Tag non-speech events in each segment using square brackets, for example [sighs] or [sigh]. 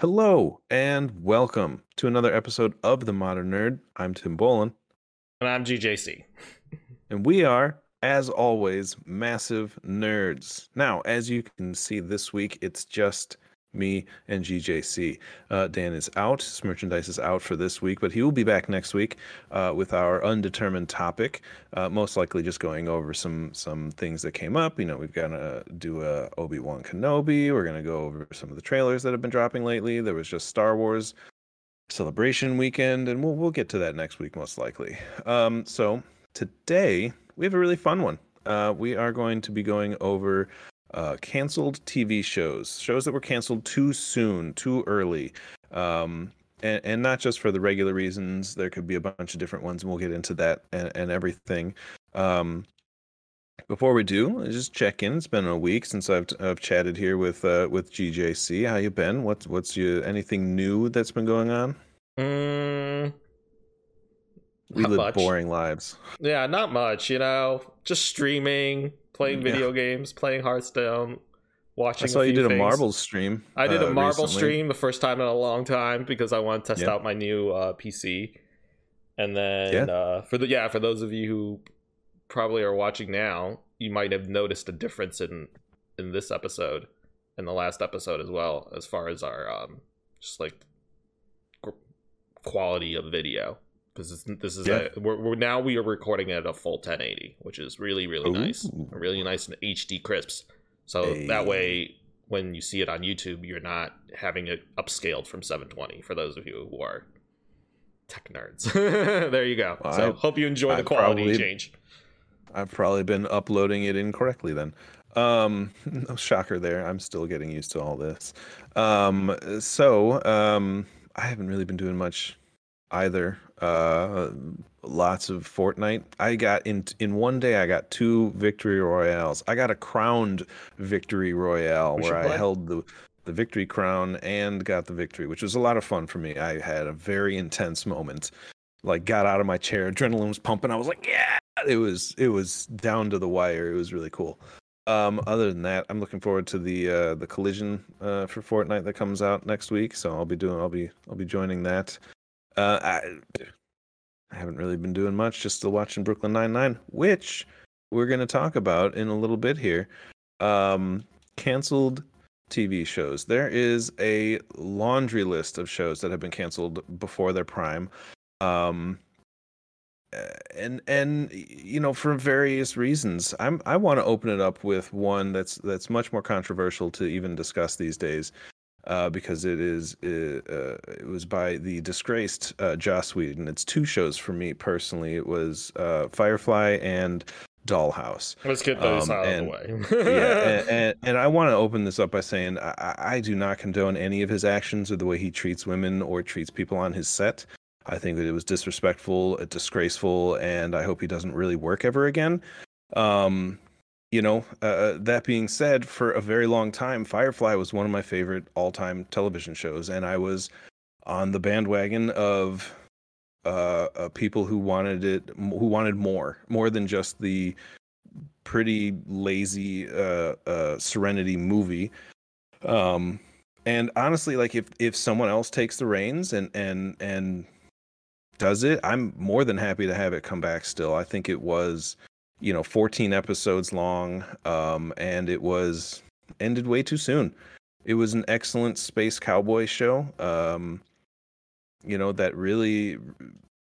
Hello and welcome to another episode of The Modern Nerd. I'm Tim Bolin, And I'm GJC. [laughs] and we are, as always, massive nerds. Now, as you can see this week, it's just me and GJC. Uh, Dan is out, his merchandise is out for this week, but he will be back next week uh, with our undetermined topic. Uh, most likely, just going over some some things that came up. You know, we've got to do a Obi Wan Kenobi. We're gonna go over some of the trailers that have been dropping lately. There was just Star Wars celebration weekend, and we'll we'll get to that next week most likely. Um, so today we have a really fun one. Uh, we are going to be going over uh, canceled TV shows, shows that were canceled too soon, too early. Um, and, and not just for the regular reasons. There could be a bunch of different ones, and we'll get into that and, and everything. Um, before we do, just check in. It's been a week since I've I've chatted here with uh, with GJC. How you been? What's what's you anything new that's been going on? Mm, We live much. boring lives. yeah, not much, you know. Just streaming, playing Yeah. video games, playing Hearthstone, watching. I saw a you did a things. marbles stream. I did a uh, marble recently. stream the first time in a long time because I want to test Yeah. out my new uh, PC. And then Yeah. uh, for the yeah, for those of you who probably are watching now, you might have noticed a difference in in this episode and the last episode as well, as far as our um just like quality of video. Because this, this is Yeah. a we're, we're now we are recording at a full 1080, which is really really nice, really nice and HD crisps. So Hey. that way, when you see it on YouTube, you're not having it upscaled from 720. For those of you who are tech nerds, [laughs] there you go. Well, so I- hope you enjoy I the quality probably- change. I've probably been uploading it incorrectly then. Um, [laughs] no shocker there. I'm still getting used to all this. Um, so um, I haven't really been doing much either. Uh, lots of Fortnite. I got in in one day. I got two victory royales. I got a crowned victory royale where I held the the victory crown and got the victory, which was a lot of fun for me. I had a very intense moment. Like got out of my chair, adrenaline was pumping. I was like, yeah, it was it was down to the wire. It was really cool. Um, other than that, I'm looking forward to the uh, the collision uh, for Fortnite that comes out next week. So I'll be doing I'll be I'll be joining that. Uh, I, I haven't really been doing much, just still watching Brooklyn Nine Nine, which we're going to talk about in a little bit here. Um, canceled TV shows. There is a laundry list of shows that have been canceled before their prime. Um, and and you know for various reasons i'm i want to open it up with one that's that's much more controversial to even discuss these days uh, because it is uh, uh, it was by the disgraced uh, Joss Whedon. It's two shows for me personally. It was uh, Firefly and Dollhouse Let's get those Um, out and- of the way. yeah, [laughs] and, and, and I want to open this up by saying I, I- do not condone any of his actions or the way he treats women or treats people on his set. I think that it was disrespectful, disgraceful, and I hope he doesn't really work ever again. Um, you know, uh, that being said, for a very long time, Firefly was one of my favorite all-time television shows, and I was on the bandwagon of uh, uh, people who wanted it, who wanted more, more than just the pretty lazy uh, uh, Serenity movie. Um, and honestly, like if if someone else takes the reins and and and does it, I'm more than happy to have it come back. Still, I think it was, you know, 14 episodes long, um, and it was ended way too soon. It was an excellent space cowboy show. Um, you know that really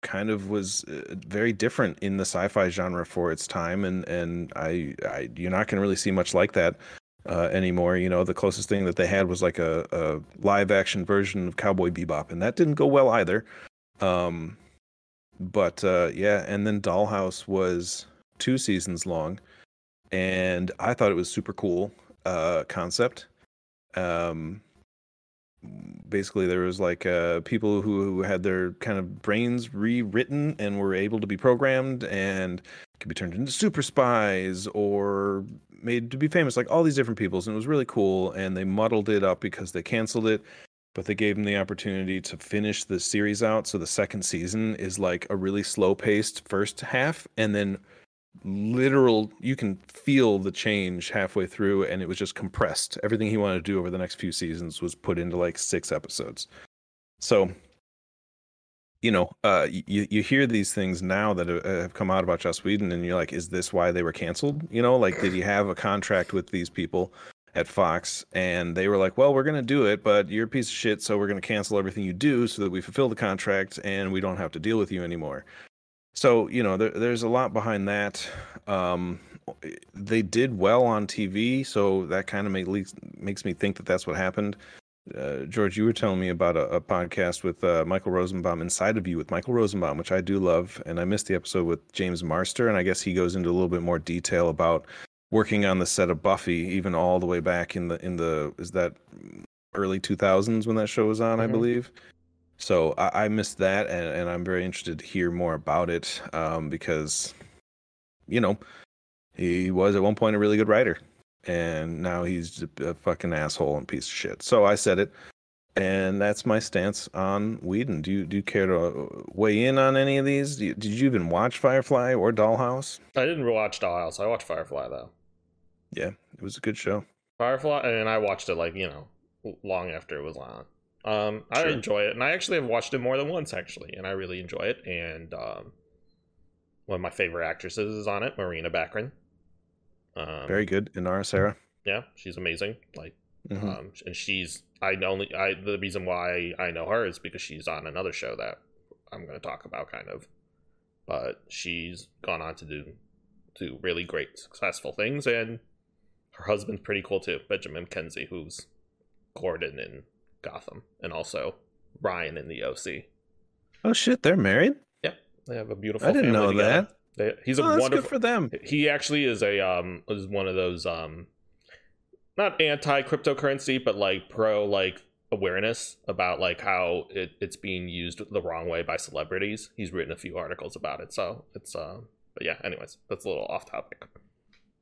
kind of was uh, very different in the sci-fi genre for its time and and I, I you're not going to really see much like that uh, anymore you know the closest thing that they had was like a, a live action version of Cowboy Bebop and that didn't go well either um but uh yeah and then Dollhouse was two seasons long and I thought it was super cool uh concept. Um basically there was like uh, people who, had their kind of brains rewritten and were able to be programmed and could be turned into super spies or made to be famous like all these different peoples and it was really cool and they muddled it up because they canceled it but they gave them the opportunity to finish the series out so the second season is like a really slow paced first half and then literal you can feel the change halfway through and it was just compressed. Everything he wanted to do over the next few seasons was put into like six episodes. So you know uh you, you hear these things now that uh, have come out about joss whedon and you're like is this why they were canceled? You know like did he have a contract with these people at fox? And they were like well we're going to do it but you're a piece of shit so we're going to cancel everything you do so that we fulfill the contract and we don't have to deal with you anymore so you know, there, there's a lot behind that. Um, they did well on TV, so that kind of make, makes me think that that's what happened. Uh, George, you were telling me about a, a podcast with uh, Michael Rosenbaum, Inside of You with Michael Rosenbaum, which I do love, and I missed the episode with James Marsters, and I guess he goes into a little bit more detail about working on the set of Buffy, even all the way back in the in the is that early 2000s when that show was on, mm-hmm. I believe. So I, I missed that, and, and, I'm very interested to hear more about it um, because, you know, he was at one point a really good writer, and now he's a fucking asshole and piece of shit. So I said it, and that's my stance on Whedon. Do you do you care to uh, weigh in on any of these? You, did you even watch Firefly or Dollhouse? I didn't watch Dollhouse. I watched Firefly though. Yeah, it was a good show. Firefly, and I watched it like you know long after it was on. Um, I enjoy it, and I actually have watched it more than once actually, and I really enjoy it. And um, one of my favorite actresses is on it, Morena Baccarin. Um, Very good, Inara Serra. Yeah, she's amazing. Like, mm-hmm. um, and she's I only I the reason why I know her is because she's on another show that I'm going to talk about, kind of. But she's gone on to do do really great, successful things, and her husband's pretty cool too, Benjamin McKenzie, who's Gordon in Gotham, and also Ryan in the OC. Oh shit, they're married. Yeah, they have a beautiful. I didn't know together. that. They, he's a oh, wonderful for them. He actually is a um is one of those um not anti cryptocurrency, but like pro like awareness about like how it, it's being used the wrong way by celebrities. He's written a few articles about it, so it's uh but yeah. Anyways, that's a little off topic.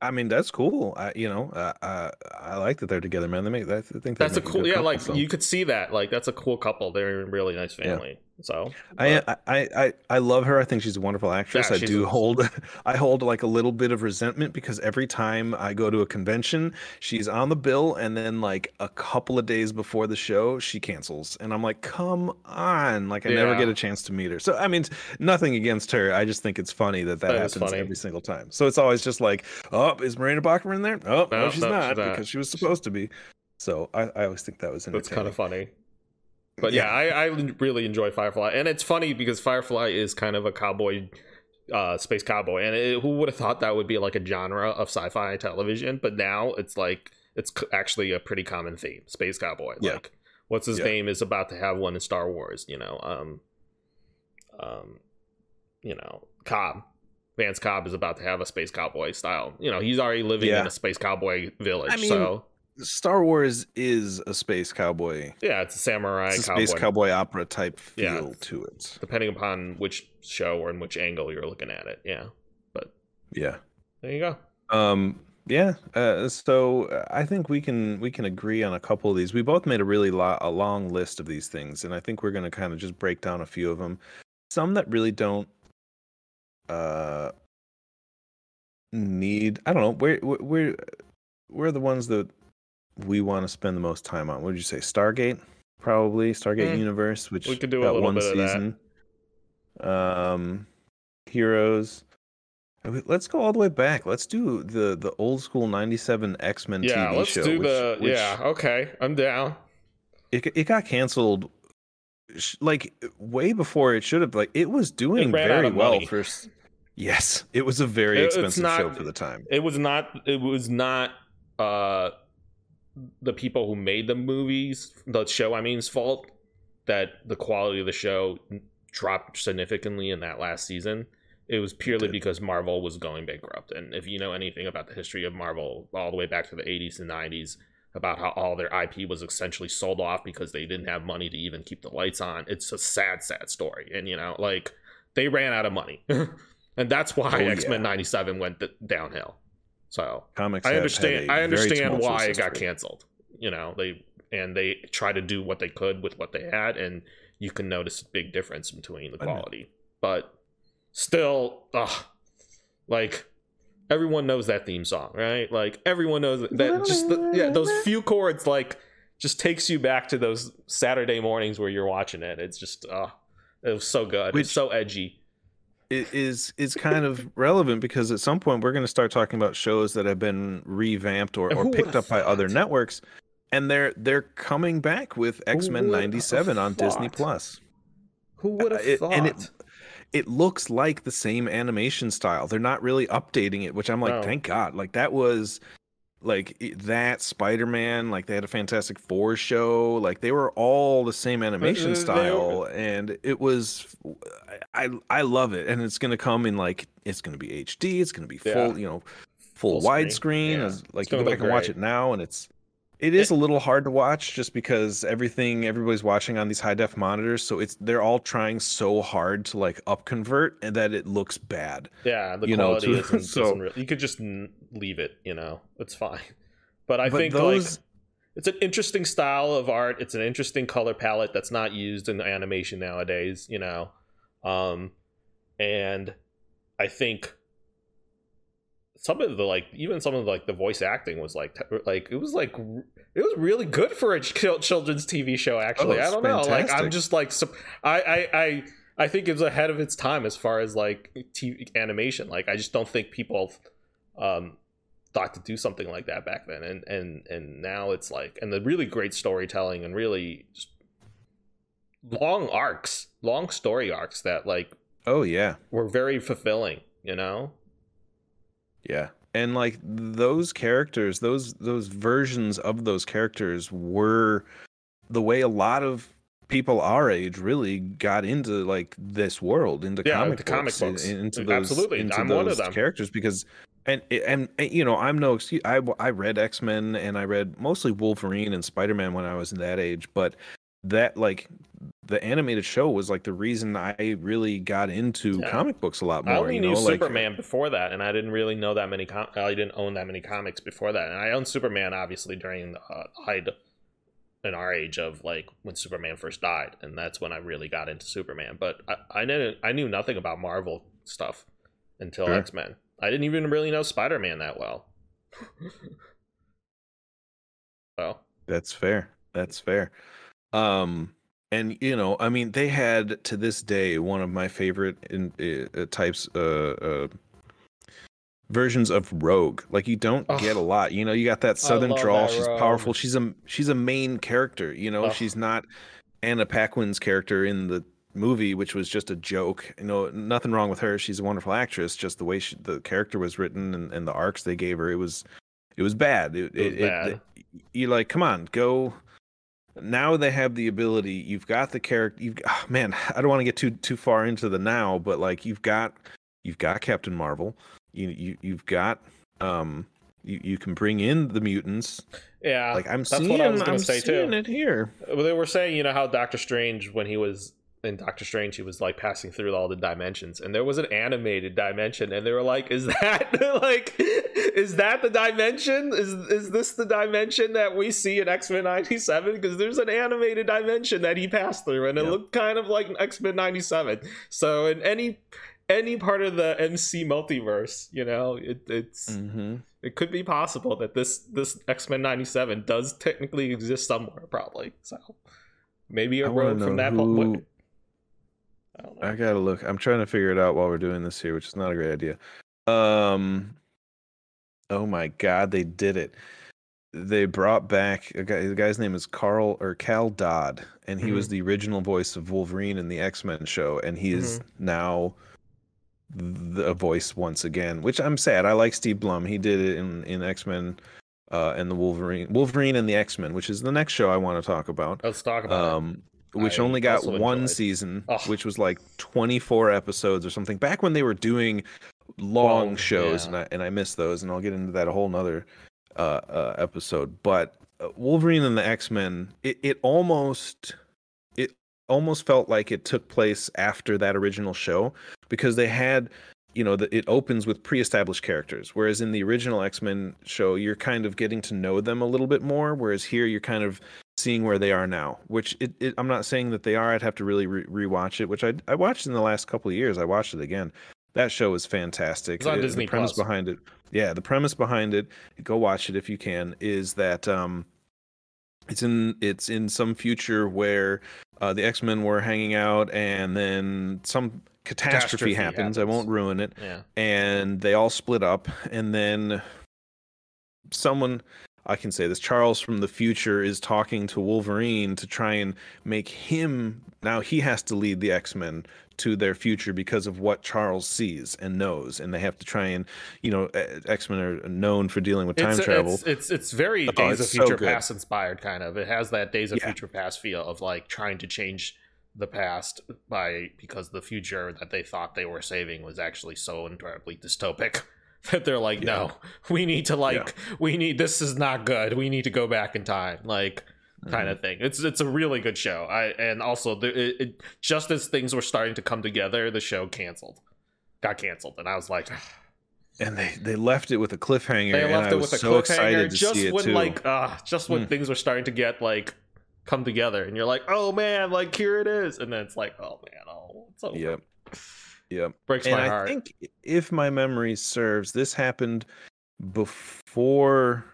I mean, that's cool. I, you know, uh, uh, I like that they're together, man. They make. I think that's a cool. Yeah, couple, like so. you could see that. Like that's a cool couple. They're a really nice family. So I, I, I I love her. I think she's a wonderful actress. Yeah, I do a, hold [laughs] I hold like a little bit of resentment because every time I go to a convention, she's on the bill, and then like a couple of days before the show, she cancels, and I'm like, come on! Like I yeah. never get a chance to meet her. So I mean, nothing against her. I just think it's funny that that, that happens every single time. So it's always just like, oh, is Morena Baccarin in there? Oh, no, no she's, no, not, she's not because she was supposed to be. So I, I always think that was That's kind of funny. But yeah, yeah I, I really enjoy Firefly, and it's funny because Firefly is kind of a cowboy, uh, space cowboy, and it, who would have thought that would be like a genre of sci-fi television? But now it's like it's actually a pretty common theme, space cowboy. Yeah. Like, what's his yeah. name is about to have one in Star Wars. You know, um, um, you know, Cobb. Vance Cobb is about to have a space cowboy style. You know, he's already living yeah. in a space cowboy village. I mean, so Star Wars is a space cowboy. Yeah, it's a samurai it's a cowboy. space cowboy opera type feel yeah. to it. Depending upon which show or in which angle you're looking at it. Yeah. But yeah. There you go. Um yeah, uh, so uh, I think we can we can agree on a couple of these. We both made a really lo- a long list of these things, and I think we're going to kind of just break down a few of them. Some that really don't uh need. I don't know. Where where where the ones that we want to spend the most time on? What did you say? Stargate, probably Stargate mm. Universe, which we could do a little one bit season. Of that. Um, Heroes. Let's go all the way back. Let's do the the old school '97 X Men yeah, TV let's show. do which, the which, yeah. Okay, I'm down. It it got canceled like way before it should have. Like it was doing it very well money. for. Yes, it was a very it, expensive not, show for the time. It was not. It was not. uh the people who made the movies, the show, I mean's fault that the quality of the show dropped significantly in that last season. It was purely it because Marvel was going bankrupt. And if you know anything about the history of Marvel, all the way back to the 80s and 90s, about how all their IP was essentially sold off because they didn't have money to even keep the lights on, it's a sad, sad story. And, you know, like they ran out of money. [laughs] and that's why oh, X Men yeah. 97 went th- downhill. So comics. I understand. I understand why it got canceled. You know, they and they try to do what they could with what they had, and you can notice a big difference between the quality. But still, ugh, like everyone knows that theme song, right? Like everyone knows that, that just the, yeah, those few chords like just takes you back to those Saturday mornings where you're watching it. It's just oh, it was so good. Which- it's so edgy. Is is kind of relevant because at some point we're going to start talking about shows that have been revamped or, or picked up by other networks and they're they're coming back with X-Men 97 on Disney? Plus. Who would have Uh, thought? and it- It looks like the same animation style. They're not really updating it, which I'm like No. thank God. Like that was like that Spider-Man, like they had a Fantastic Four show, like they were all the same animation style and it was I I love it and it's going to come in like it's going to be HD, it's going to be Yeah. full, you know, full, Full widescreen yeah. like It's you gonna go back and watch it now and it's it is a little hard to watch just because everything everybody's watching on these high def monitors so it's they're all trying so hard to like up convert and that it looks bad yeah, the you know, quality to- [laughs] isn't, so- doesn't really, you could just leave it, you know, it's fine. [laughs] But I But think those- like it's an interesting style of art. It's an interesting color palette that's not used in animation nowadays, you know. Um, and I think some of the like even some of the, like the voice acting was like like it was like r- it was really good for a ch- children's TV show actually. I don't know. Like I'm just like I I I I think it was ahead of its time as far as like TV animation. Like I just don't think people um thought to do something like that back then and and and now it's like and the really great storytelling and really just long arcs long story arcs that like oh yeah were very fulfilling you know yeah and like those characters those those versions of those characters were the way a lot of people our age really got into like this world into Yeah, comic the comic books, books. in- into mm, those Absolutely, into I'm those one of them. characters because and, and and you know i'm no excuse i i read x-men and i read mostly wolverine and spider-man when i was that age but that like the animated show was like the reason i really got into Yeah. comic books a lot more. i only you knew know like superman before that and i didn't really know that many com- i didn't own that many comics before that and i owned superman obviously during the uh, height in our age of like when superman first died and that's when i really got into superman but i, I didn't i knew nothing about marvel stuff until Sure. x-men i didn't even really know spider-man that well [laughs] so That's fair. That's fair. Um, and you know, I mean, they had to this day one of my favorite in, uh, types, uh, uh, versions of Rogue. Like you don't get a lot. You know, you got that Southern drawl. that She's Rogue. powerful. She's a she's a main character. You know, she's not Anna Paquin's character in the movie, which was just a joke. You know, nothing wrong with her. She's a wonderful actress. Just the way she, the character was written and, and the arcs they gave her, it was it was bad. It, It was bad. you're like, come on, go. Now they have the ability. You've got the character. You've ah, man. I don't want to get too too far into the now, but like you've got you've got Captain Marvel. You you you've got um. You, you can bring in the mutants. yeah Like I'm that's seeing, what i was gonna I'm say too it here. Well, they were saying, you know, how Doctor Strange, when he was in Doctor Strange, he was like passing through all the dimensions, and there was an animated dimension, and they were like, "Is that [laughs] like, is that the dimension? Is is this the dimension that we see in X Men '97? Because there's an animated dimension that he passed through, and it Yeah. looked kind of like X Men '97. So in any any part of the MC multiverse, you know, it, it's hmm it could be possible that this this X-Men 97 does technically exist somewhere probably. So maybe a road from that who- point. I don't know. I gotta look. I'm trying to figure it out while we're doing this here, which is not a great idea. Um, oh my god, they did it. They brought back a guy. The guy's name is Carl or Cal Dodd, and he was the original voice of Wolverine in the X Men show, and he is now the voice once again. Which I'm sad. I like Steve Blum. He did it in in X Men. Uh, and the Wolverine, Wolverine and the X Men, which is the next show I want to talk about Let's talk about it. Which I only got one enjoyed. season, which was like 24 episodes or something. Back when they were doing long Long, shows, yeah. and I and I miss those, and I'll get into that a whole nother uh, uh, episode. But uh, Wolverine and the X Men, it, it almost it almost felt like it took place after that original show because they had you know the, it opens with pre-established characters whereas in the original x-men show you're kind of getting to know them a little bit more whereas here you're kind of seeing where they are now which it, it i'm not saying that they are i'd have to really re- rewatch it which I, I watched in the last couple of years i watched it again That show is fantastic. It's on Uh, Disney the premise Plus. behind it. Yeah, the premise behind it, go watch it if you can, is that um it's in it's in some future where uh, the X-Men were hanging out and then some catastrophe, Catastrophe happens. I won't ruin it. Yeah. And they all split up and then someone I can say this Charles from the future is talking to Wolverine to try and make him now he has to lead the X-Men to their future because of what Charles sees and knows and they have to try and you know eh, X-Men are known for dealing with time it's, travel. It's, it's it's very Oh, Days it's of Future good. Past inspired kind of. It has that Days of Yeah. Future Past feel of like trying to change the past by because the future that they thought they were saving was actually so incredibly dystopic [laughs] that they're like, Yeah. no, we need to like we need this is not good. We need to go back in time. Like kind Mhm. of thing. It's it's a really good show. I and also the, it, it, just as things were starting to come together, the show canceled, got canceled, and I was like, and they they left it with a cliffhanger they and left I it was with a so cliffhanger just when too. like uh just when Hmm. things were starting to get like come together, and you're like, oh man, like here it is, and then it's like, oh man, oh it's over. Yep. Yep. Breaks and my heart. I think if my memory serves, this happened before,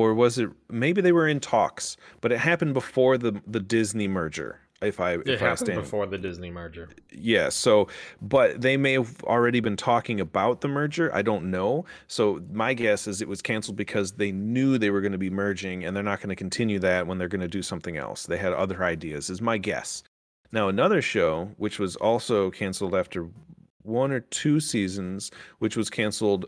or was it? Maybe they were in talks, but it happened before the the Disney merger. If I it if I happened stand, before the Disney merger. yeah. So, but they may have already been talking about the merger. I don't know. So my guess is it was canceled because they knew they were going to be merging, and they're not going to continue that when they're going to do something else. They had other ideas. Is my guess. Now another show, which was also canceled after one or two seasons, which was canceled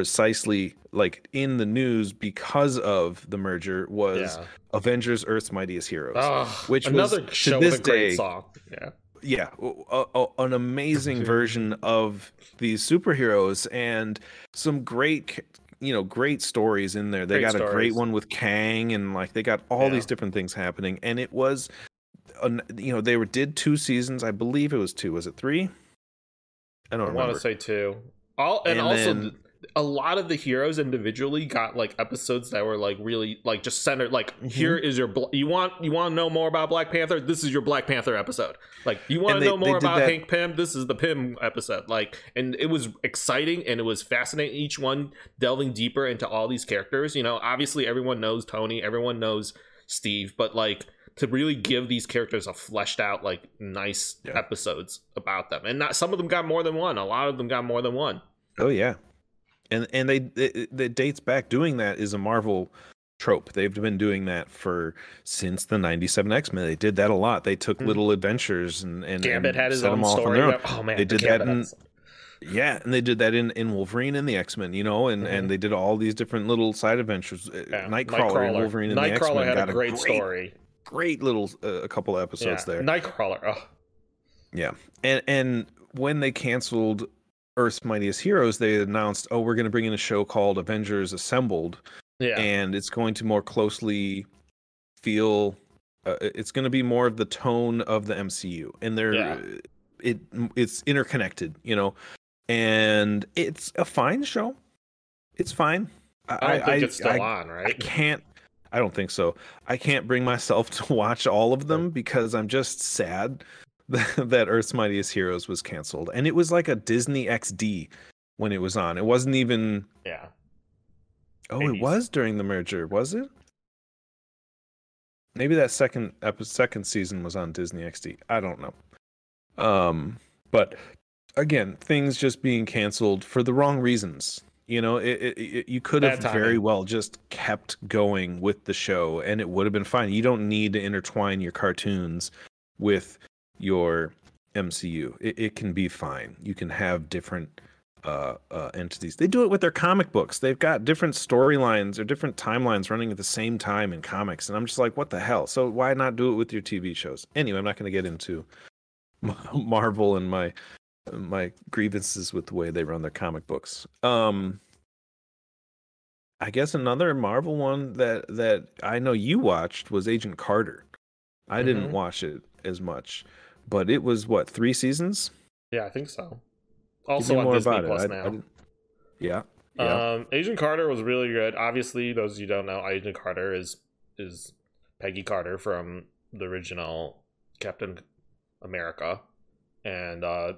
precisely like in the news because of the merger, was Yeah. Avengers: Earth's Mightiest Heroes. Ugh, which was, another to show this with a great day- song. Yeah. yeah a, a- an amazing version of these superheroes and some great you know great stories in there they Great got a great one with kang and like they got all Yeah. these different things happening and it was an, you know they were did two seasons i believe it was two was it three i don't I want to say two. All and, And also then- th- a lot of the heroes individually got like episodes that were like really like just centered. Like Mm-hmm. here is your bl- you want you want to know more about Black Panther. This is your Black Panther episode. Like you want to know more about that- Hank Pym. This is the Pym episode. Like and it was exciting and it was fascinating. Each one delving deeper into all these characters. You know, obviously everyone knows Tony. Everyone knows Steve, but like to really give these characters a fleshed out like nice Yeah. episodes about them and not some of them got more than one a lot of them got more than one oh yeah and and they it dates back doing that is a marvel trope they've been doing that for since the 97 x-men they did that a lot they took Mhm. little adventures and and gambit and had his set own them off on story their own. oh man They the did that in- Yeah, and they did that in, in Wolverine and the X Men, you know, and, Mhm. and they did all these different little side adventures. Uh, Yeah, Nightcrawler, and Wolverine and the X Nightcrawler Men had a great, story great little uh, a couple episodes yeah. there. nightcrawler oh, Yeah, and and when they canceled Earth's Mightiest Heroes, they announced, oh, we're going to bring in a show called Avengers Assembled, yeah and it's going to more closely feel. Uh, it's going to be more of the tone of the MCU, and they're Yeah. it it's interconnected, you know, and it's a fine show. It's fine. i don't think it's still I, on I can't. I don't think so. I can't bring myself [laughs] to watch all of them because I'm just sad [laughs] that, Earth's Mightiest Heroes was canceled, and it was like a Disney XD when it was on. It wasn't even. yeah Oh, 80s. it was during the merger, was it? Maybe that second epi- second season was on Disney XD. I don't know. Um, but again, things just being canceled for the wrong reasons. You know, it, it, it, you could have very well just kept going with the show, and it would have been fine. You don't need to intertwine your cartoons with your MCU. It, it can be fine. You can have different uh, uh, entities. They do it with their comic books. They've got different storylines or different timelines running at the same time in comics, and I'm just like, what the hell? So why not do it with your TV shows? Anyway, I'm not going to get into [laughs] Marvel and my my grievances with the way they run their comic books. Um, I guess another Marvel one that that I know you watched was Agent Carter. I didn't Mhm. watch it as much, but it was what three seasons? yeah i think so also on more disney plus I- now I yeah, yeah. Um, Agent Carter was really good. Obviously, those of you who don't know, Agent Carter is is Peggy Carter from the original Captain America, and uh,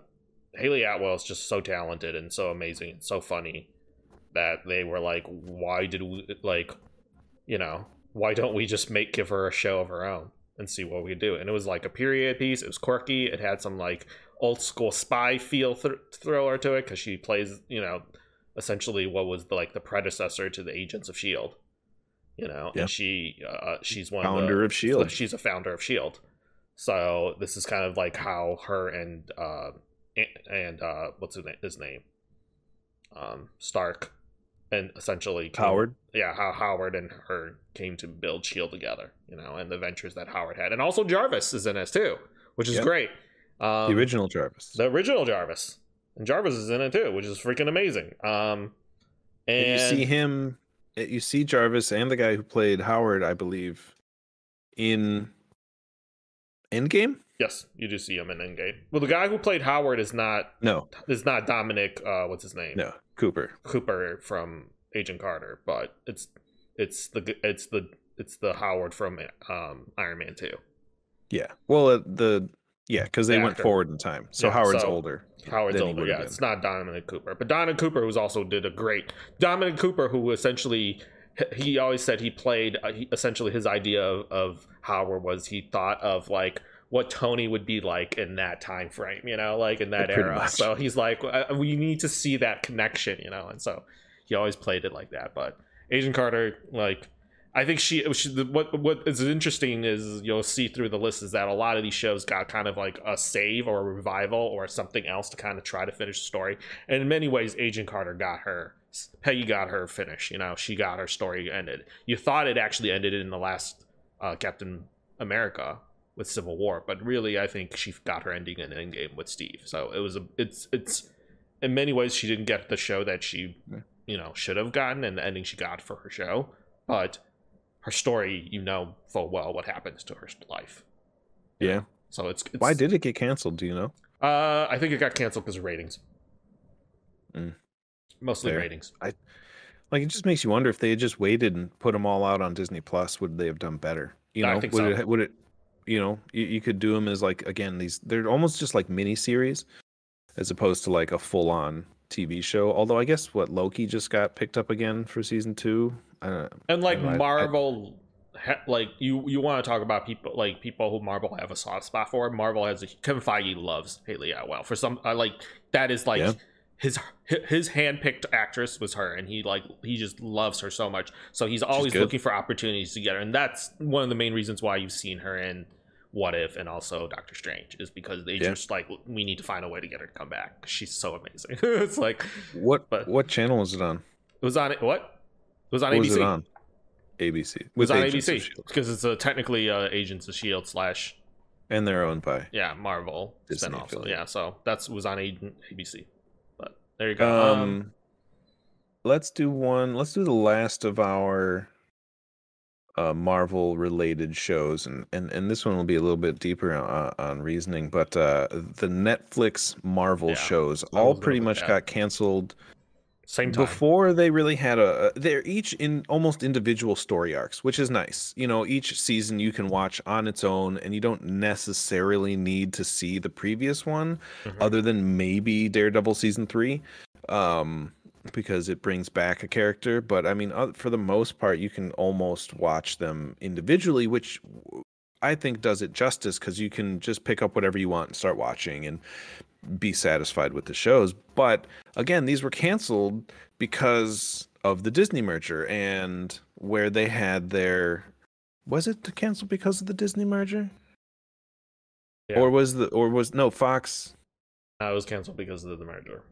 Hayley Atwell is just so talented and so amazing and so funny that they were like, why did we like, you know, why don't we just make give her a show of her own and see what we do? And it was like a period piece. It was quirky. It had some like old school spy feel th- thriller to it because she plays, you know, essentially what was the, like the predecessor to the Agents of Shield. You know, Yeah. and she uh, she's one Founder of, of the, S.H.I.E.L.D.. She's a founder of Shield. So this is kind of like how her and uh, and uh, what's his name? His name, um, Stark, and essentially came- Howard. yeah, how Howard and her came to build Shield together, you know, and the ventures that Howard had, and also Jarvis is in this too, which is Yep. great. Um, the original Jarvis. the original Jarvis, and Jarvis is in it too, which is freaking amazing. Um, and, And you see him, eh, you see Jarvis and the guy who played Howard, I believe, in Endgame. Yes, you do see him in Endgame. Well, the guy who played Howard is not No, is not Dominic. Uh, what's his name? no, Cooper. Cooper from Agent Carter, but it's it's the it's the it's the Howard from um, Iron Man Two. Yeah. Well, uh, the yeah, because they The went forward in time, so Yeah, Howard's so- older. Howard's older, yeah. been. It's not Dominic Cooper, but Dominic Cooper, who's also did a great Dominic Cooper, who essentially he always said he played uh, he, essentially his idea of, of Howard was he thought of like what Tony would be like in that time frame, you know, like in that Pretty era. much. So he's like, uh, we need to see that connection, you know, and so he always played it like that. But Agent Carter, like, I think she, she what what is interesting is you'll see through the list is that a lot of these shows got kind of like a save or a revival or something else to kind of try to finish the story. And in many ways, Agent Carter got her. Peggy got her finish. You know, she got her story ended. You thought it actually ended in the last uh, Captain America with Civil War, but really, I think she got her ending in Endgame with Steve. So it was a, it's, it's, in many ways, she didn't get the show that she, you know, should have gotten, and the ending she got for her show. But her story, you know full well what happens to her life. Yeah. So it's, it's Why did it get canceled? Do you know? uh, I think it got canceled because of ratings. Mm. Mostly Fair. ratings. I like, it just makes you wonder if they had just waited and put them all out on Disney Plus, would they have done better? You I know, think would so. it? Would it? You know, you, you could do them as like again these. They're almost just like mini series, as opposed to like a full on TV show. Although I guess what Loki just got picked up again for season two. I don't know. And like I- I- Marvel, ha- like you you want to talk about people like people who Marvel have a soft spot for. Marvel has a Kevin Feige loves Hayley Atwell for some. I like that is like Yeah. his his handpicked actress was her, and he like he just loves her so much. So he's always looking for opportunities to get her, and that's one of the main reasons why you've seen her in What If and also Doctor Strange is because they Yeah. just like we need to find a way to get her to come back. She's so amazing. [laughs] it's like What But- what channel was it on? it was on what it was on What ABC. was it on? ABC. It was on Agents ABC because it's a technically uh, Agents of Shield slash and they're owned by. yeah Marvel Disney spinoff. So, yeah, so that's was on ABC. But there you go. Um, Um, let's do one. Let's do the last of our uh, Marvel related shows, and, and and this one will be a little bit deeper on, on reasoning. But uh, the Netflix Marvel Yeah, shows all pretty much got canceled same time. before they really had a. They're each in almost individual story arcs, which is nice. You know, each season you can watch on its own, and you don't necessarily need to see the previous one Mhm. other than maybe Daredevil season three, um, because it brings back a character. But I mean, for the most part, you can almost watch them individually, which I think does it justice because you can just pick up whatever you want and start watching and be satisfied with the shows. But again, these were canceled because of the Disney merger and where they had their. Was it canceled because of the Disney merger? Yeah. Or was the or was no Fox Uh, it was canceled because of the merger.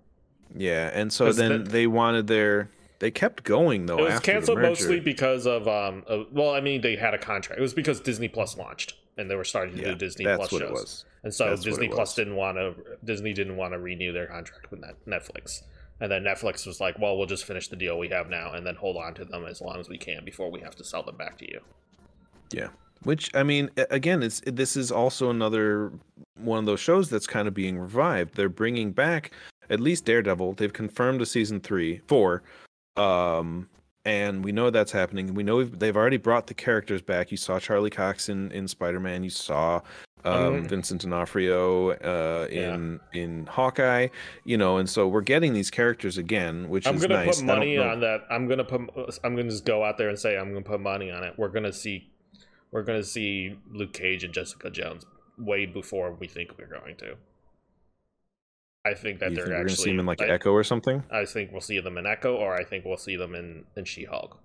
Yeah, and so then the- they wanted their. They kept going though. it was canceled mostly because of um. Of, well, I mean, they had a contract. It was because Disney Plus launched and they were starting to Yeah, do Disney Plus shows. And so That's Disney Plus didn't want to. Disney didn't want to renew their contract with Net- Netflix, and then Netflix was like, "Well, we'll just finish the deal we have now, and then hold on to them as long as we can before we have to sell them back to you." Yeah. Which I mean, again, it's this is also another one of those shows that's kind of being revived. They're bringing back at least Daredevil. They've confirmed a season three, four, um, and we know that's happening. We know we've, they've already brought the characters back. You saw Charlie Cox in in Spider Man. You saw um, Mhm. Vincent D'Onofrio uh, Yeah. in in Hawkeye, you know, and so we're getting these characters again, which is nice. I'm is gonna nice. put money on that. I'm gonna put. I'm gonna just go out there and say I'm gonna put money on it. We're gonna see. We're gonna see Luke Cage and Jessica Jones way before we think we're going to. I think that You they're think we're actually. see him in like I, Echo or something. I think we'll see them in Echo, or I think we'll see them in in She-Hulk.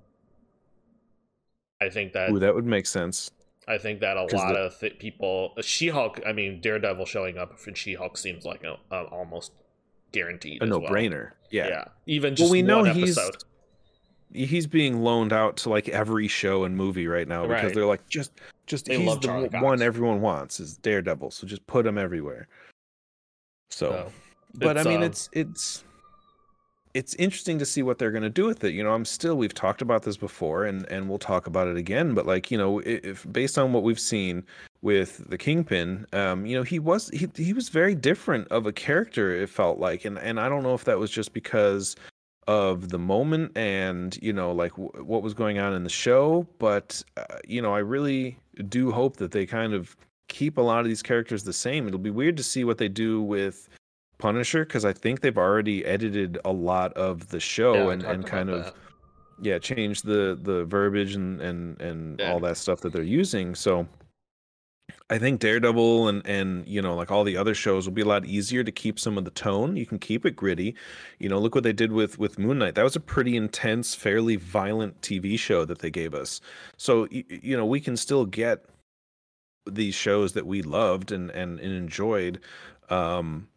I think that Ooh, that would make sense. I think that a lot the- of th- people, She-Hulk. I mean, Daredevil showing up in She-Hulk seems like a, a almost guaranteed. A no well. brainer. Yeah. Yeah. even just Well, we know one he's episode. he's being loaned out to like every show and movie right now because Right. they're like just just They he's the Charlie one Cox. everyone wants is Daredevil, so just put him everywhere. So, So, but I mean, um, it's it's it's interesting to see what they're going to do with it. You know, I'm still we've talked about this before, and and we'll talk about it again. But like you know, if based on what we've seen with the Kingpin, um, you know, he was he he was very different of a character. It felt like, and and I don't know if that was just because of the moment and you know like w- what was going on in the show but uh, you know i really do hope that they kind of keep a lot of these characters the same it'll be weird to see what they do with punisher because i think they've already edited a lot of the show yeah, and and kind of that. yeah change the the verbiage and and and Yeah. all that stuff that they're using. So i think daredevil and and you know like all the other shows will be a lot easier to keep some of the tone. You can keep it gritty. You know look what they did with with moon knight. That was a pretty intense fairly violent tv show that they gave us. So y- y- you know we can still get these shows that we loved and and, and enjoyed um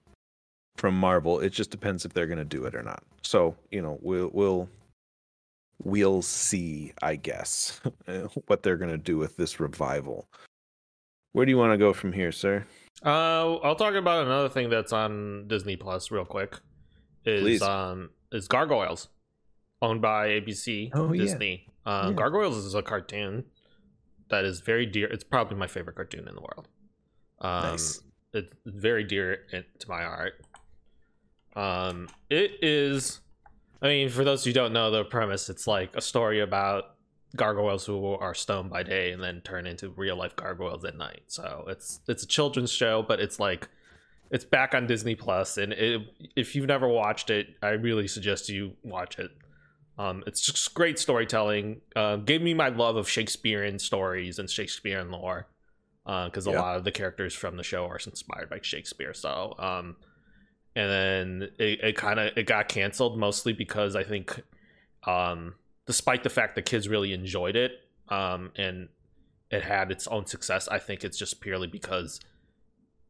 from marvel it just depends if they're going to do it or not so you know we'll we'll we'll see i guess [laughs] what they're going to do with this revival where do you want to go from here sir Uh, I'll talk about another thing that's on Disney Plus real quick. Is Please. um is Gargoyles, owned by ABC Oh, yeah. Disney. Uh, Yeah. Gargoyles is a cartoon that is very dear. It's probably my favorite cartoon in the world. Um, nice it's very dear to my heart. Um, it is. I mean, for those who don't know the premise, it's like a story about gargoyles who are stoned by day and then turn into real life gargoyles at night. So it's it's a children's show, but it's like it's back on Disney Plus, and it, if you've never watched it, I really suggest you watch it. Um, it's just great storytelling. Uh, gave me my love of Shakespearean stories and Shakespearean lore, because a Yeah. lot of the characters from the show are inspired by Shakespeare. So, um, and then it, it kind of it got canceled mostly because I think, um, despite the fact that kids really enjoyed it, um, and it had its own success, I think it's just purely because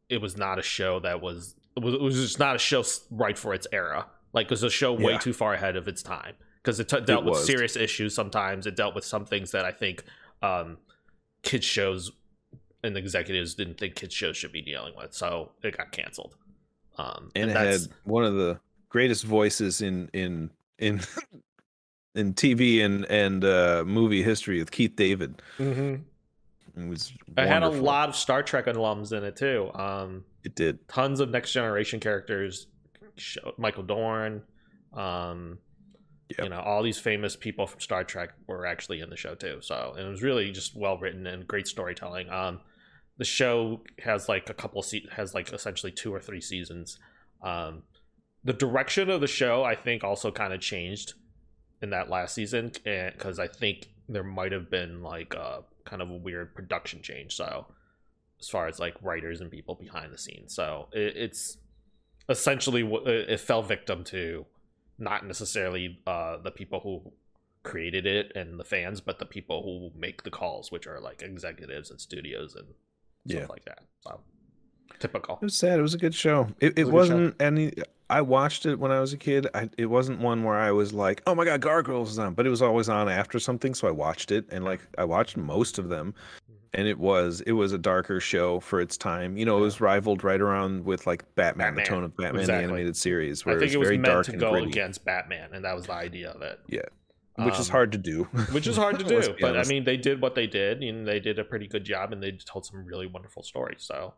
it was not a show that was it was, it was just not a show right for its era. Like it was a show way Yeah. too far ahead of its time because it t- dealt with was. serious issues. Sometimes it dealt with some things that I think um, kids shows and executives didn't think kids shows should be dealing with, so it got canceled. Um, and it had one of the greatest voices in in in [laughs] in TV and and uh, movie history with Keith David. Mhm. It was. it had a lot of Star Trek alums in it too. Um, It did. tons of next generation characters michael dorn um Yep. you know all these famous people from star trek were actually in the show too so and it was really just well written and great storytelling um the show has like a couple se- has like essentially two or three seasons um the direction of the show i think also kind of changed in that last season because i think there might have been like a kind of a weird production change so as far as like writers and people behind the scenes. So it, it's essentially it fell victim to not necessarily uh, the people who created it and the fans, but the people who make the calls, which are like executives and studios and stuff Yeah. like that. So typical. It was sad. It was a good show. It, it, It was wasn't any. I watched it when I was a kid. I, it wasn't one where I was like, "Oh my god, Gargoyles is on," but it was always on after something, so I watched it, and like I watched most of them, Mm-hmm. and it was it was a darker show for its time. You know, it was rivaled right around with like Batman, the tone of Batman exactly. the animated series, where I think it it was was very meant dark to go gritty, against Batman, and that was the idea of it. Which is Um, hard to do. [laughs] which is hard to [laughs] do. be But I mean, they did what they did, and they did a pretty good job, and they told some really wonderful stories. So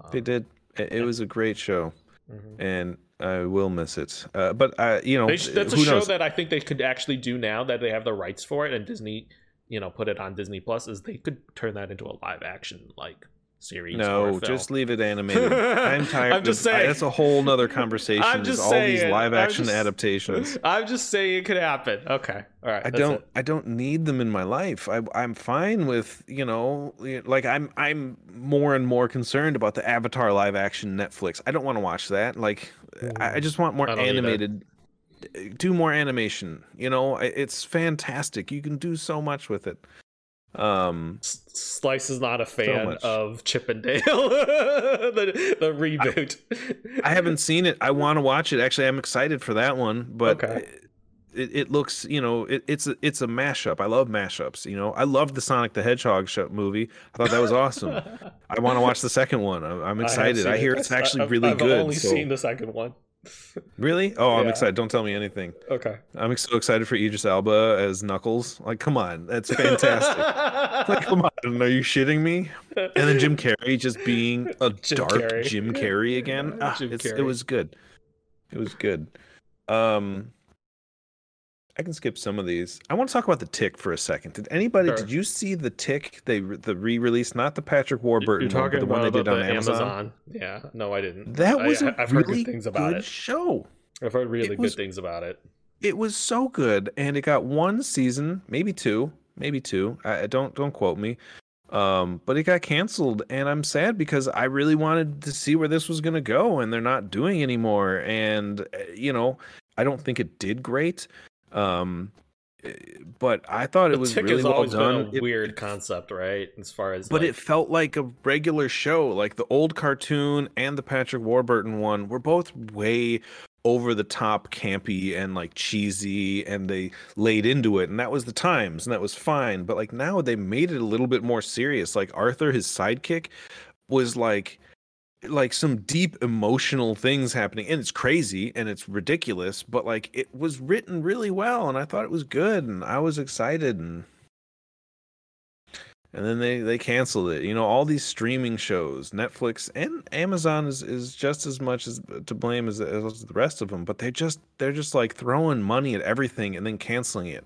um, they did. It, it yeah. was a great show, mhm. and I will miss it. Uh, but I, you know, They sh- that's a who show knows? that I think they could actually do now that they have the rights for it, and Disney, you know, put it on Disney Plus. Is they could turn that into a live action like series. No, just leave it animated. [laughs] I'm tired. I'm just of- I- saying. that's a whole nother conversation. I'm just all saying. these live action just- [laughs] adaptations. I'm just saying it could happen. Okay, all right. I don't. it. I don't need them in my life. I, I'm fine with you know, like I'm. I'm more and more concerned about the Avatar live action Netflix. I don't want to watch that. Like, I, I just want more I don't either. animated. Do more animation. You know, it's fantastic. You can do so much with it. Um, S- Slice is not a fan much. of Chip 'n Dale, [laughs] the, the reboot. I haven't seen it. I want to watch it. Actually, I'm excited for that one. But Okay. it, it looks, you know, it, it's a, it's a mashup. I love mashups. You know, I loved the Sonic the Hedgehog show, movie. I thought that was awesome. [laughs] I want to watch the second one. I have excited. I, it. hear it's actually I've- really I've good. only so- seen the second one. Really? Oh, I'm Yeah. excited. Don't tell me anything. Okay. I'm so excited for Idris Elba as Knuckles. Like, come on, that's fantastic. [laughs] like, come on, are you shitting me? And then Jim Carrey just being [laughs] a Jim dark Carrey. Jim Carrey again. [laughs] Ah, Jim it's, it was good. It was good. Um, I can skip some of these. I want to talk about the Tick for a second. Did anybody? Sure. Did you see the Tick? They the re-release, not the Patrick You're Warburton one, but the one they did on the Amazon. Yeah. No, I didn't. That was I, a heard really good things about good it. show. I've heard really It good was- things about it. It was so good, and it got one season, maybe two, maybe two. I don't don't quote me. Um, but it got canceled, and I'm sad because I really wanted to see where this was gonna go, and they're not doing anymore. And uh, you know, I don't think it did great. Um, but I thought it The was Tick really has well always done. been a It- weird concept, right? As far as but like, it felt like a regular show. Like the old cartoon and the Patrick Warburton one were both way over the top campy and like cheesy and they laid into it and that was the times and that was fine but like now they made it a little bit more serious like arthur his sidekick was like like some deep emotional things happening and it's crazy and it's ridiculous but like it was written really well and i thought it was good and i was excited and and then they they canceled it. You know all these streaming shows netflix and amazon is is just as much as to blame as, as the rest of them but they just they're just like throwing money at everything and then canceling it.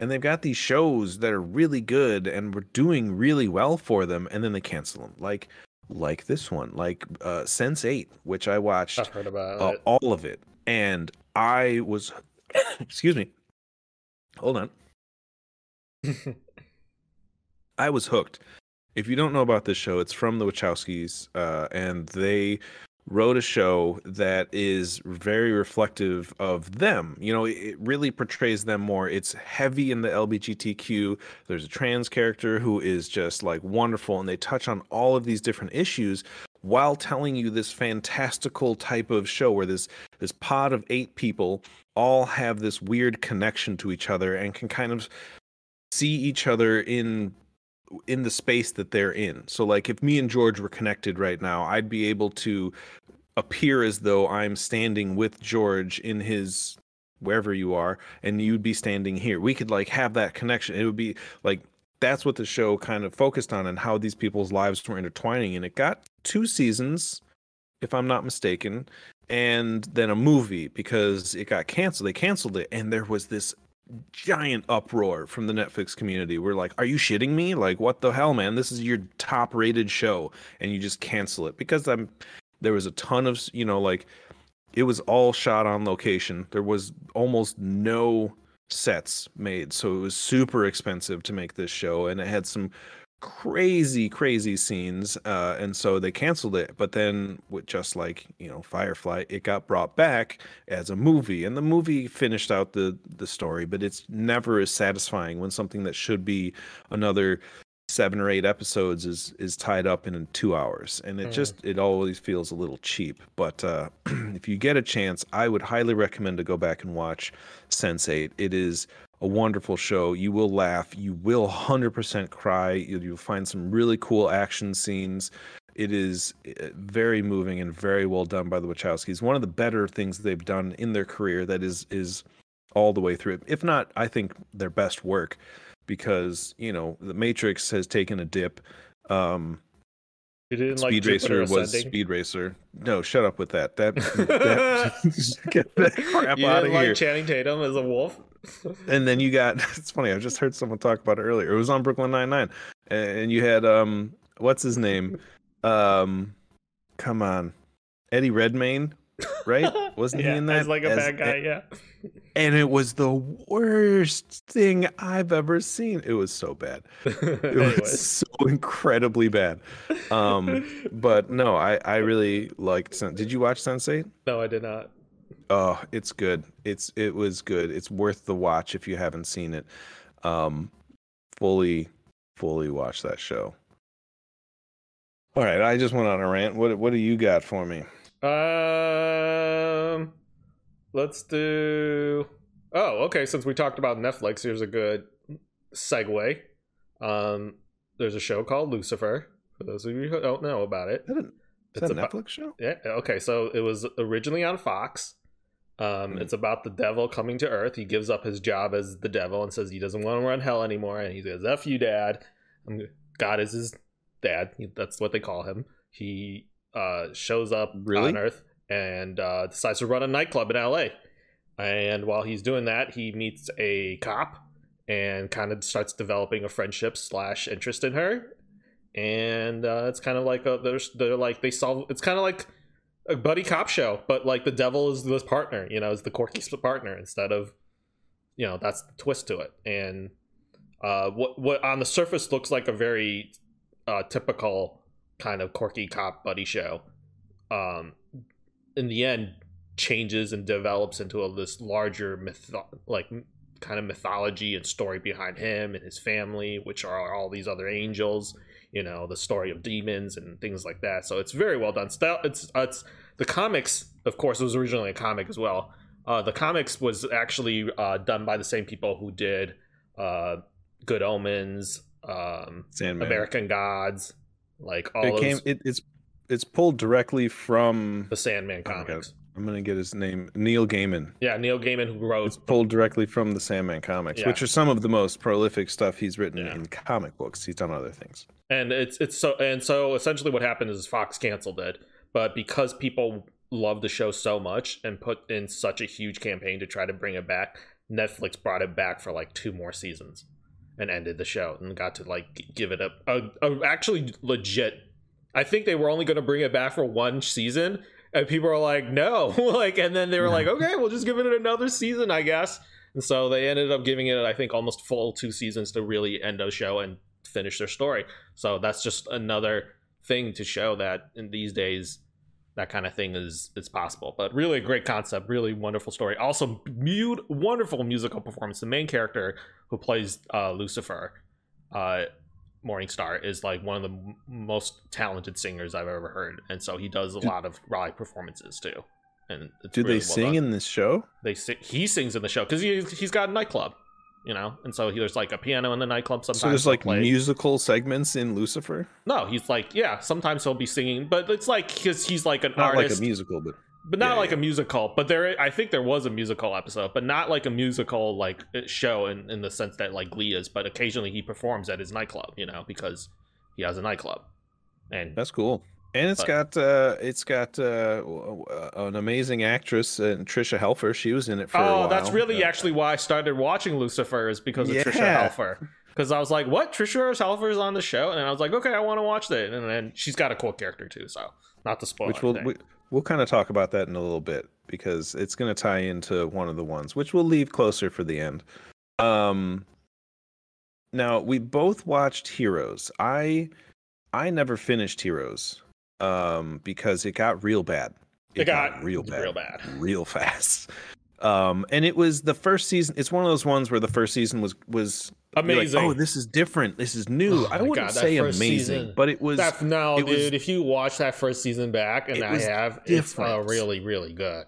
And they've got these shows that are really good and we're doing really well for them and then they cancel them like like this one like uh Sense8 which i watched I've heard about uh, all of it. And i was [coughs] excuse me. Hold on. [laughs] I was hooked. If you don't know about this show, it's from the Wachowskis, uh, and they wrote a show that is very reflective of them. You know, it really portrays them more. It's heavy in the LBGTQ. There's a trans character who is just like wonderful, and they touch on all of these different issues while telling you this fantastical type of show where this this pod of eight people all have this weird connection to each other and can kind of see each other in in the space that they're in. So like if me and George were connected right now, I'd be able to appear as though I'm standing with George in his wherever you are and you'd be standing here. We could like have that connection. It would be like that's what the show kind of focused on and how these people's lives were intertwining and it got two seasons if I'm not mistaken and then a movie because it got canceled. They canceled it and there was this giant uproar from the Netflix community. We're like, "Are you shitting me? Like, what the hell, man? This is your top-rated show, and you just cancel it?" Because I'm there was a ton of you know like it was all shot on location. There was almost no sets made, so it was super expensive to make this show, and it had some crazy crazy scenes uh and so they canceled it but then with just like you know firefly it got brought back as a movie and the movie finished out the the story but it's never as satisfying when something that should be another seven or eight episodes is is tied up in two hours and it Mm. just it always feels a little cheap but uh [clears throat] if you get a chance i would highly recommend to go back and watch Sense8 it is a wonderful show you will laugh you will 100% cry you'll, you'll find some really cool action scenes it is uh, very moving and very well done by the Wachowskis. One of the better things they've done in their career that is is all the way through. If not, I think their best work because you know the Matrix has taken a dip. Um, You didn't like Speed Racer Jupiter was Ascending? Speed Racer. No, shut up with that. That, [laughs] that [laughs] get that crap you out of like here. Channing Tatum as a wolf? [laughs] and then you got it's funny. I just heard someone talk about it earlier. It was on Brooklyn Nine Nine, and you had um, what's his name? Um, come on, Eddie Redmayne, right? [laughs] Wasn't yeah, he in that? As like a As- bad guy, yeah. And it was the worst thing I've ever seen. It was so bad. [laughs] It was so incredibly bad. Um, [laughs] but no, I I really liked. Sen- Did you watch Sense8? no, I did not. Oh, it's good. It's it was good. It's worth the watch if you haven't seen it. Um, fully, fully watch that show. All right, I just went on a rant. What what do you got for me? Um, let's do. Oh, okay. Since we talked about Netflix, here's a good segue. Um, there's a show called Lucifer. For those of you who don't know about it, Is that a, is It's that a Netflix show? yeah. Okay, so it was originally on Fox. Um, Hmm. It's about the devil coming to Earth. He gives up his job as the devil and says he doesn't want to run hell anymore. And he says, "F you, Dad." God is his dad. That's what they call him. He uh, shows up Really? on Earth and uh, decides to run a nightclub in L.A. And while he's doing that, he meets a cop and kind of starts developing a friendship slash interest in her. And uh, it's kind of like a they're, they're like they solve. It's kind of like a buddy cop show, but like the devil is the partner, you know, is the quirky partner instead of, you know, that's the twist to it. And uh, what what on the surface looks like a very uh, typical kind of quirky cop buddy show, um, in the end changes and develops into a, this larger myth like kind of mythology and story behind him and his family, which are all these other angels you know the story of demons and things like that. So it's very well done. Style it's it's the comics of course it was originally a comic as well. Uh, the comics was actually uh, done by the same people who did uh, good omens um, Sandman. american gods like all It those, came. It, it's it's pulled directly from. the sandman Oh comics I'm gonna get his name. Neil Gaiman. yeah neil gaiman who wrote It's pulled directly from the Sandman comics, Yeah. which are some of the most prolific stuff he's written Yeah. in comic books. He's done other things. and it's it's so and so essentially what happened is Fox canceled it, but because people love the show so much and put in such a huge campaign to try to bring it back, Netflix brought it back for like two more seasons and ended the show and got to like give it a, a, a actually legit. I think they were only going to bring it back for one season, and people are like, no, [laughs] like, and then they were like, okay, we'll just give it another season, I guess. And so they ended up giving it, I think, almost full two seasons to really end the show and finish their story. So that's just another thing to show that in these days that kind of thing is is possible. But really a great concept, really wonderful story. Also mu- wonderful musical performance. The main character who plays uh, Lucifer, uh, Morningstar, is like one of the m- most talented singers I've ever heard, and so he does a Do- lot of live performances too. And Do really they well sing done in this show? they sing, he sings in the show because he he's got a nightclub, you know, and so he, there's like a piano in the nightclub. Sometimes So there's like play. musical segments in Lucifer. No, he's like yeah. Sometimes he'll be singing, but it's like because he's like an Not artist, like a musical, but but not yeah, like yeah. a musical. But there, I think there was a musical episode, but not like a musical like uh, show in in the sense that like Glee is. But occasionally he performs at his nightclub, you know, because he has a nightclub, and that's cool. And it's But- got uh it's got uh an amazing actress, uh, Tricia Helfer. She was in it for a oh, that's really Uh, actually why I started watching Lucifer is because of Tricia Helfer. Because I was like, "What? Tricia Helfer is on the show?" And I was like, "Okay, I want to watch that." And then she's got a cool character too, so not to spoil. which we'll anything. we, we'll kind of talk about that in a little bit because it's going to tie into one of the ones which we'll leave closer for the end um now we both watched heroes i i never finished heroes um because it got real bad It got real bad real bad. [laughs] real fast um and it was the first season it's one of those ones where the first season was was you're like, Amazing. oh this is different this is new Oh i wouldn't God, say amazing season- but it was That, no, it was- dude. If you watch that first season back, and I was have, it's uh, really, really good.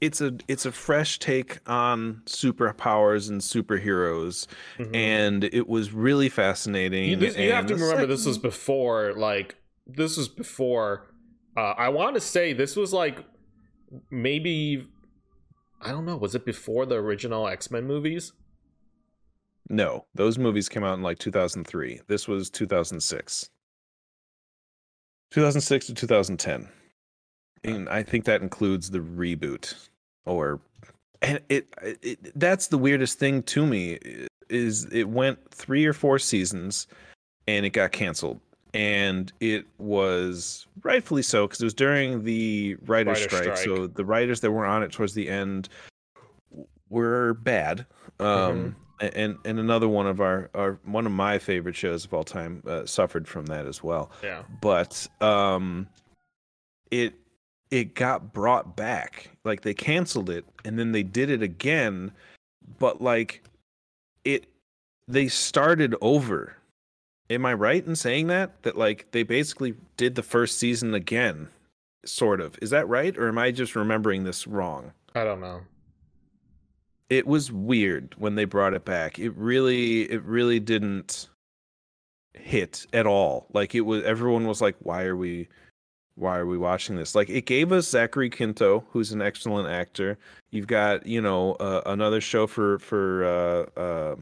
it's a it's a fresh take on superpowers and superheroes Mhm. and it was really fascinating you, you have to remember this was before, like, this was before. Uh, I want to say this was like maybe I don't know. Was it before the original X Men movies? no those movies came out in like 2003 this was 2006 2006 to 2010 and i think that includes the reboot or and it, it that's the weirdest thing to me is it went three or four seasons and it got canceled and it was rightfully so because it was during the writer's Writer strike, strike. So the writers that were on it towards the end were bad. Um, a- and and another one of our, our one of my favorite shows of all time uh, suffered from that as well Yeah. but um it it got brought back like they canceled it and then they did it again but like it they started over am i right in saying that? That like they basically did the first season again sort of. Is that right or am i just remembering this wrong? I don't know. it was weird when they brought it back. It really it really didn't hit at all. Like it was everyone was like why are we why are we watching this? Like it gave us zachary quinto who's an excellent actor. You've got you know uh, another show for for uh uh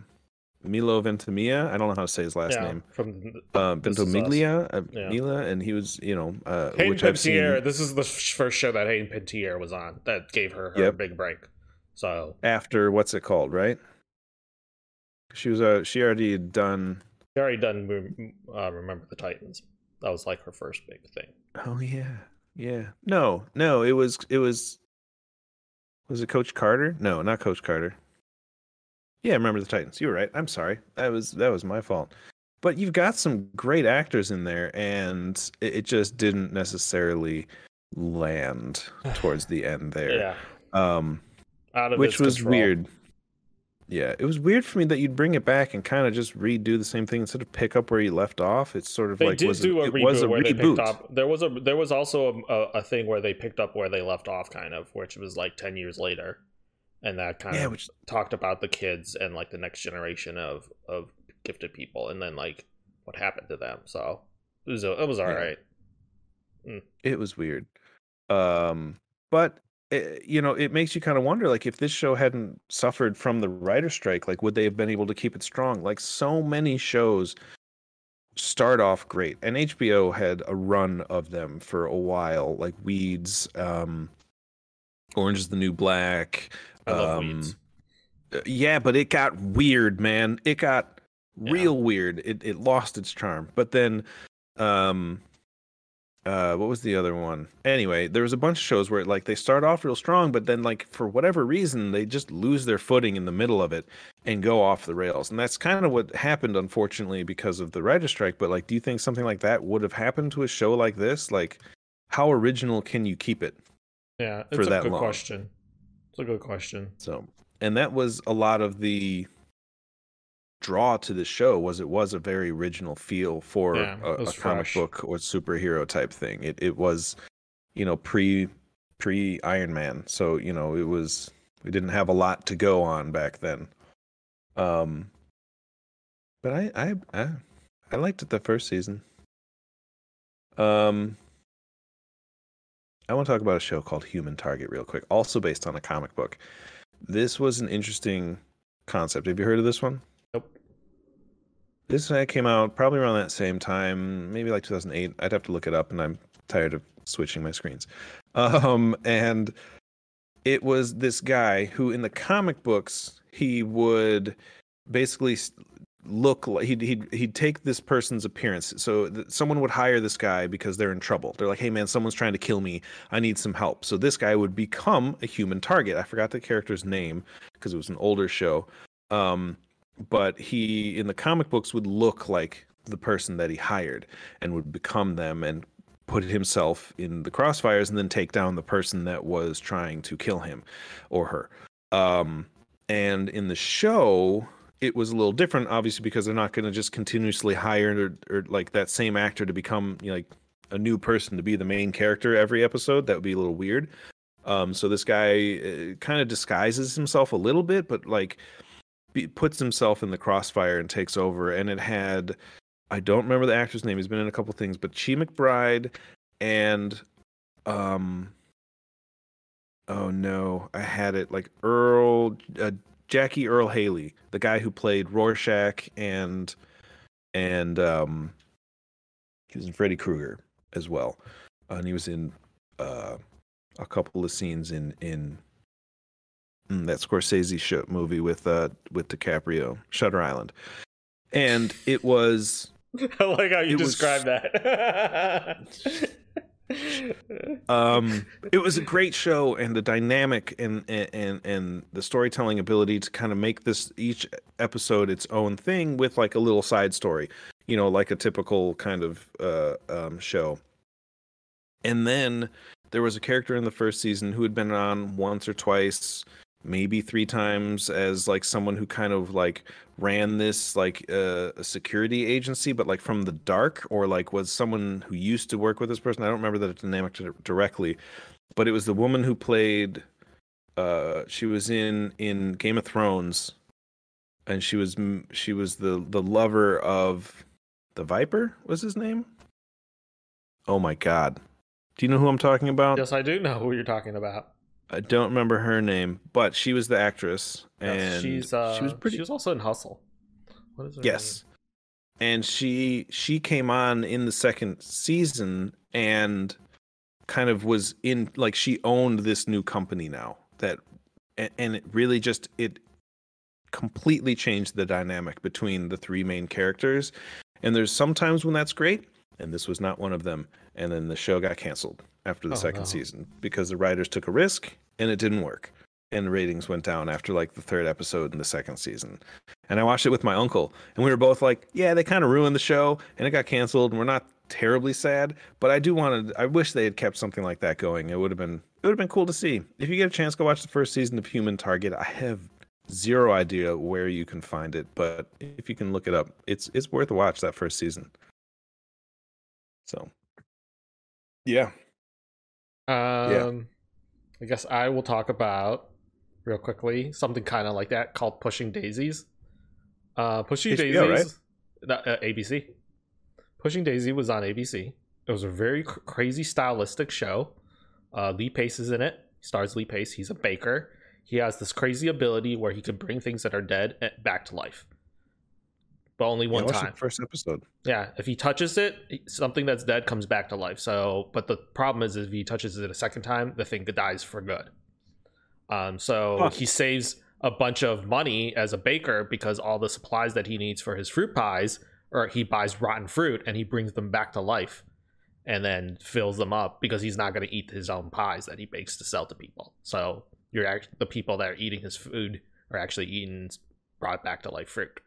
milo ventimiglia i don't know how to say his last yeah. name From uh This Is Us. ventimiglia uh, Yeah. Mila, and he was you know uh Hayden which i've seen This is the first show that Hayden Panettiere was on that gave her her Yep. big break. So after what's it called right she was uh she already had done she already done uh, Remember the Titans. That was like her first big thing. Oh yeah, yeah. No, no. It was it was was it Coach Carter? No, not Coach Carter. Yeah, remember the Titans. You were right. I'm sorry. That was that was my fault. But you've got some great actors in there, and it, it just didn't necessarily land towards the end there. Yeah. Um, Out of which was control. weird. Yeah, it was weird for me that you'd bring it back and kind of just redo the same thing instead of pick up where you left off. It's sort of They like did was do a it reboot was a where they reboot. picked up. There was a there was also a, a, a thing where they picked up where they left off, kind of, which was like ten years later, and that kind Yeah, of which talked about the kids and like the next generation of of gifted people, and then like what happened to them. So it was it was all Yeah. right. it was weird um but eh, you know it makes you kind of wonder like if this show hadn't suffered from the writer strike like would they have been able to keep it strong like so many shows start off great and hbo had a run of them for a while like weeds um orange is the new black I love um, weeds. uh, yeah but it got weird man it got Yeah. real weird it, it lost its charm but then um uh what was the other one anyway there was a bunch of shows where like they start off real strong but then like for whatever reason they just lose their footing in the middle of it and go off the rails and that's kind of what happened unfortunately because of the writer strike but like do you think something like that would have happened to a show like this like how original can you keep it Yeah, for it's a that good long. question. It's a good question. So, and that was a lot of the draw to the show was it was a very original feel for Yeah, a, a comic book or superhero type thing. It it was, you know, pre pre Iron Man. So, you know, it was we didn't have a lot to go on back then. Um but I I I, I liked it the first season. Um I want to talk about a show called Human Target real quick, also based on a comic book. This was an interesting concept. Have you heard of this one? Nope. This came out probably around that same time, maybe like 2008. I'd have to look it up, and I'm tired of switching my screens. [laughs] Um, and it was this guy who, in the comic books, he would basically look like he'd he'd, he'd take this person's appearance. So th- someone would hire this guy because they're in trouble. They're like, "Hey man, someone's trying to kill me. I need some help." So this guy would become a human target. I forgot the character's name because it was an older show. Um, but he in the comic books would look like the person that he hired and would become them and put himself in the crossfires and then take down the person that was trying to kill him or her. Um, and in the show, it was a little different, obviously, because they're not going to just continuously hire or, or like that same actor to become you know, like a new person to be the main character every episode. That would be a little weird. Um, so this guy uh, kind of disguises himself a little bit, but like be, puts himself in the crossfire and takes over. And it had, I don't remember the actor's name. He's been in a couple things, but Chi McBride and, um, oh no, I had it like Earl, uh, Jackie Earle Haley, the guy who played Rorschach and, and, um, he was in Freddy Krueger as well. and he was in, uh, a couple of scenes in, in, mm, that Scorsese movie with uh with DiCaprio, Shutter Island, and it was [laughs] I like how you It was- describe that. [laughs] um it was a great show and the dynamic and and and, the storytelling ability to kind of make this each episode its own thing with like a little side story you know like a typical kind of uh um show. And then there was a character in the first season who had been on once or twice maybe three times as like someone who kind of like ran this like uh, a security agency but like from the dark or like was someone who used to work with this person. I don't remember the dynamic di- directly but it was the woman who played uh she was in in game of thrones and she was she was the the lover of the viper was his name? Oh my god. Do you know who i'm talking about? Yes, I do know who you're talking about. I don't remember her name, but she was the actress, Yes, and she's uh, she was pretty. She was also in Hustle. What is her yes, and she she came on in the second season and kind of was in like she owned this new company now that, and, and it really just it completely changed the dynamic between the three main characters. And there's sometimes when that's great, and this was not one of them. And then the show got canceled after the Oh, second no. season because the writers took a risk and it didn't work. And the ratings went down after like the third episode in the second season. And I watched it with my uncle, and we were both like, "Yeah, they kind of ruined the show, and it got canceled, and we're not terribly sad." But I do want to. I wish they had kept something like that going. It would have been. It would have been cool to see. If you get a chance, go watch the first season of Human Target. I have zero idea where you can find it, but if you can look it up, it's it's worth a watch. That first season. So, yeah, Um, I guess I will talk about real quickly something kind of like that called Pushing Daisies. Uh, Pushing HBO, Daisies, no, uh, ABC. Pushing Daisy was on ABC. It was a very cr- crazy stylistic show. Uh, Lee Pace is in it. Stars Lee Pace. He's a baker. He has this crazy ability where he can bring things that are dead eh, back to life, but only one watch time. the first episode. Yeah, if he touches it, something that's dead comes back to life. So, but the problem is, if he touches it a second time, the thing dies for good. Um, so Huh. he saves a bunch of money as a baker because all the supplies that he needs for his fruit pies, or he buys rotten fruit and he brings them back to life, and then fills them up because he's not going to eat his own pies that he bakes to sell to people. So you're act- the people that are eating his food are actually eating brought back to life fruit.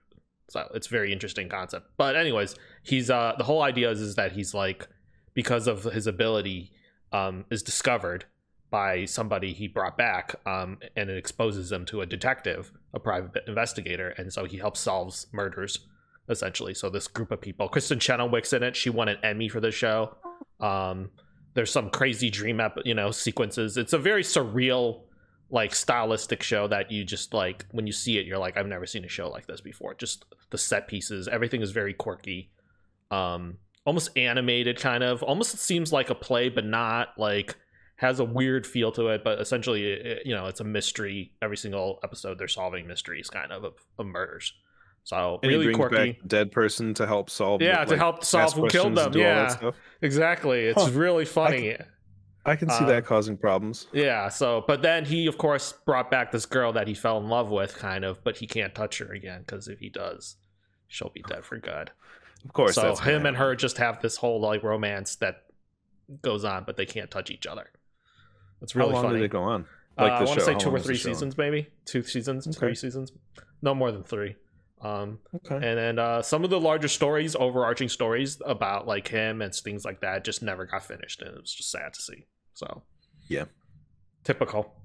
So it's a very interesting concept. But anyways, he's uh the whole idea is, is that he's like because of his ability um is discovered by somebody he brought back um and it exposes him to a detective, a private investigator, and so he helps solves murders essentially. So this group of people, Kristin Chenoweth's in it. She won an Emmy for the show. Um there's some crazy dream ep- you know sequences. It's a very surreal like stylistic show that you just like when you see it you're like I've never seen a show like this before. Just the set pieces, everything is very quirky. Um almost animated kind of. Almost seems like a play but not like has a weird feel to it, but essentially it, you know, it's a mystery. Every single episode they're solving mysteries kind of of, of murders. So And really quirky. back dead person to help solve. Yeah, to help solve who killed them. and do all that Yeah. Exactly. It's Huh. really funny. I can see Uh, that causing problems. Yeah, so but then he of course brought back this girl that he fell in love with kind of, but he can't touch her again cuz if he does, she'll be dead for good. Of course. so him and her just have this whole like romance that goes on but they can't touch each other. It's really How long funny. did it go on? Uh, Like I want to say how two or three on? seasons maybe. Two seasons, Okay. three seasons. No more than 3. Um Okay. and then uh, some of the larger stories, overarching stories about like him and things like that, just never got finished, and it was just sad to see. So, Yeah. typical.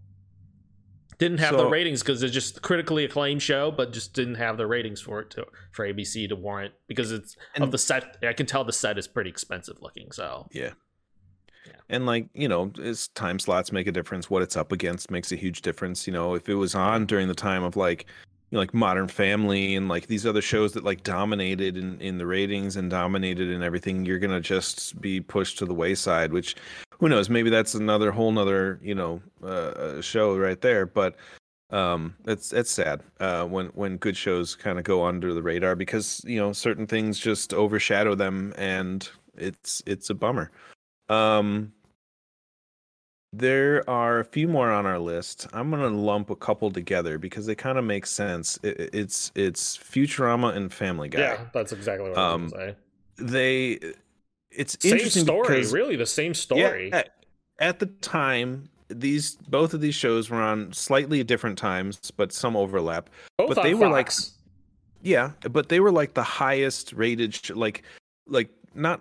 Didn't have the ratings because it's just critically acclaimed show, but just didn't have the ratings for it to for ABC to warrant because it's of the set. I can tell the set is pretty expensive looking. So Yeah. Yeah. And like, you know, it's time slots make a difference. What it's up against makes a huge difference. You know, if it was on during the time of like know, like Modern Family and like these other shows that like dominated in, in the ratings and dominated in everything, you're gonna just be pushed to the wayside, which who knows, maybe that's another whole nother, you know, uh, uh, show right there. But um it's it's sad uh when when good shows kind of go under the radar because you know certain things just overshadow them and it's it's a bummer um there are a few more on our list. I'm gonna lump a couple together because they kind of make sense. It, it's it's futurama and family guy. Yeah, that's exactly what I was Um, they it's Same interesting story, because really the same yeah, story. at, at the time these both of these shows were on slightly different times but some overlap. Both but they were like- yeah but they were like the highest rated sh- like like not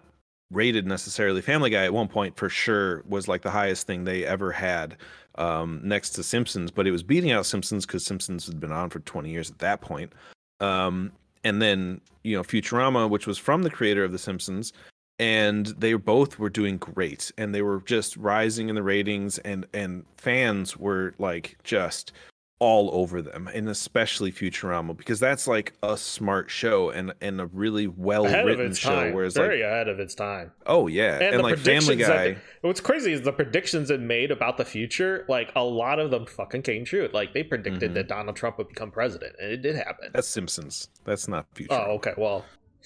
rated necessarily. Family guy at one point for sure was like the highest thing they ever had um next to simpsons but it was beating out simpsons because simpsons had been on for 20 years at that point. Um and then you know futurama which was from the creator of the simpsons and they both were doing great and they were just rising in the ratings and and fans were like just all over them and especially futurama because that's like a smart show and and a really well ahead written show time. whereas Very like ahead of its time. oh yeah and, the like family guy they- what's crazy is the predictions it made about the future. Like a lot of them fucking came true. Like they predicted Mhm. that Donald Trump would become president, and it did happen. that's simpsons that's not future oh, okay. Well,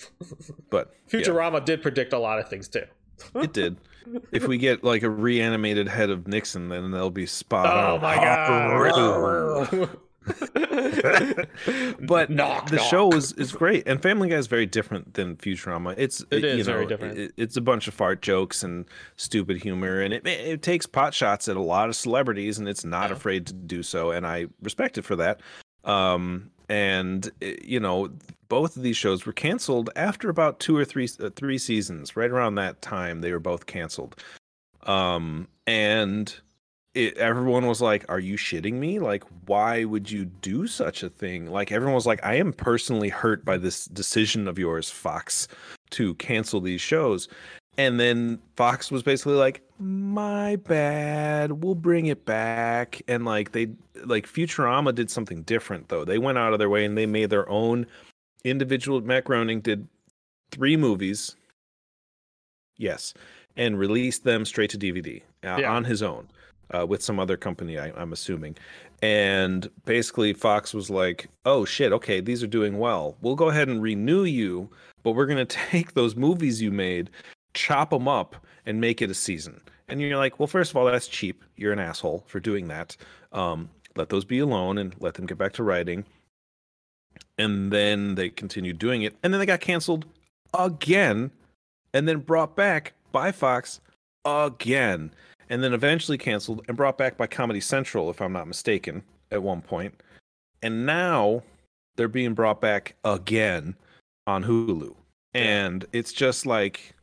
[laughs] but yeah, Futurama did predict a lot of things too. It did if we get like a reanimated head of nixon then they'll be spot Oh on my god! but [laughs] Knock, the knock. show is, is great and family guy is very different than futurama it's It is you know, very different. it- it's a bunch of fart jokes and stupid humor and it, it takes pot shots at a lot of celebrities and it's not Yeah. afraid to do so and i respect it for that um and eh, you know both of these shows were canceled after about two or three uh, three seasons right around that time they were both canceled. Um and it, everyone was like are you shitting me? Like why would you do such a thing? Like everyone was like i am personally hurt by this decision of yours fox to cancel these shows. And then fox was basically like my bad. We'll bring it back. And like they like futurama did something different though. They went out of their way and they made their own individual matt groening did three movies. Yes. And released them straight to dvd uh, Yeah. on his own uh, with some other company I, i'm assuming. And basically fox was like oh shit okay these are doing well. We'll go ahead and renew you but we're going [laughs] to take those movies you made chop them up and make it a season. And you're like well first of all that's cheap. You're an asshole for doing that. Um, let those be alone and let them get back to writing and then they continued doing it and then they got canceled again and then brought back by fox again and then eventually canceled and brought back by comedy central if i'm not mistaken at one point. And now they're being brought back again on hulu. And it's just like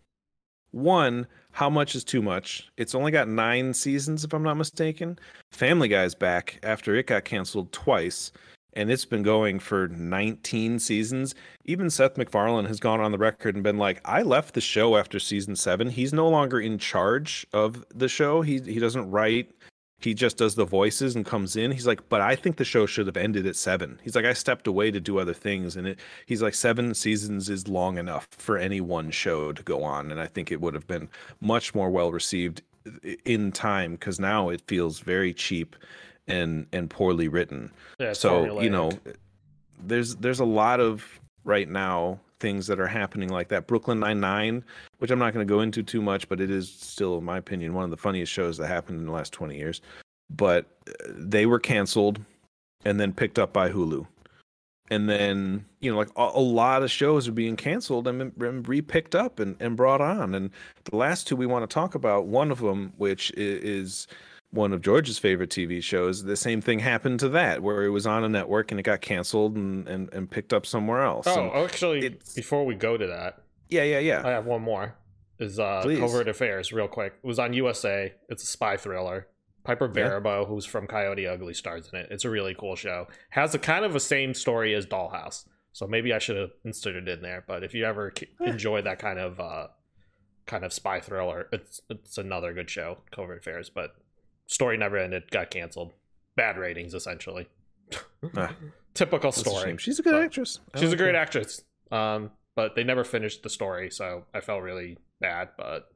one how much is too much? It's only got nine seasons if i'm not mistaken. Family guy's back after it got canceled twice and it's been going for 19 seasons. Even Seth MacFarlane has gone on the record and been like, "I left the show after season 7. He's no longer in charge of the show. He he doesn't write. He just does the voices and comes in. He's like, "But I think the show should have ended at 7." He's like, "I stepped away to do other things and it he's like 7 seasons is long enough for any one show to go on and I think it would have been much more well received in time cuz now it feels very cheap and and poorly written. Yeah, so you know there's there's a lot of right now things that are happening like that. Brooklyn 99 which i'm not going to go into too much but it is still in my opinion one of the funniest shows that happened in the last 20 years. But uh, they were canceled and then picked up by hulu. And then you know like a, a lot of shows are being canceled and, and re-picked up and, and brought on. And the last two we want to talk about one of them which i- is one of George's favorite TV shows, the same thing happened to that, where it was on a network and it got canceled and, and, and picked up somewhere else. Oh, And- actually, before we go to that, yeah, yeah, yeah. I have one more. Is uh, Please. Covert Affairs, real quick. It was on USA. It's a spy thriller. Piper Yeah. Who's from Coyote Ugly, stars in it. It's a really cool show. Has a kind of a same story as Dollhouse, so maybe I should have inserted it in there. But if you ever Eh. enjoy that kind of uh, kind of spy thriller, it's it's another good show. Covert Affairs, but story never ended. Got canceled. Bad ratings, essentially. [laughs] Ah, Typical That's a story. She's a good but actress. I She's a great her. actress. Um, but they never finished the story, so I felt really bad. But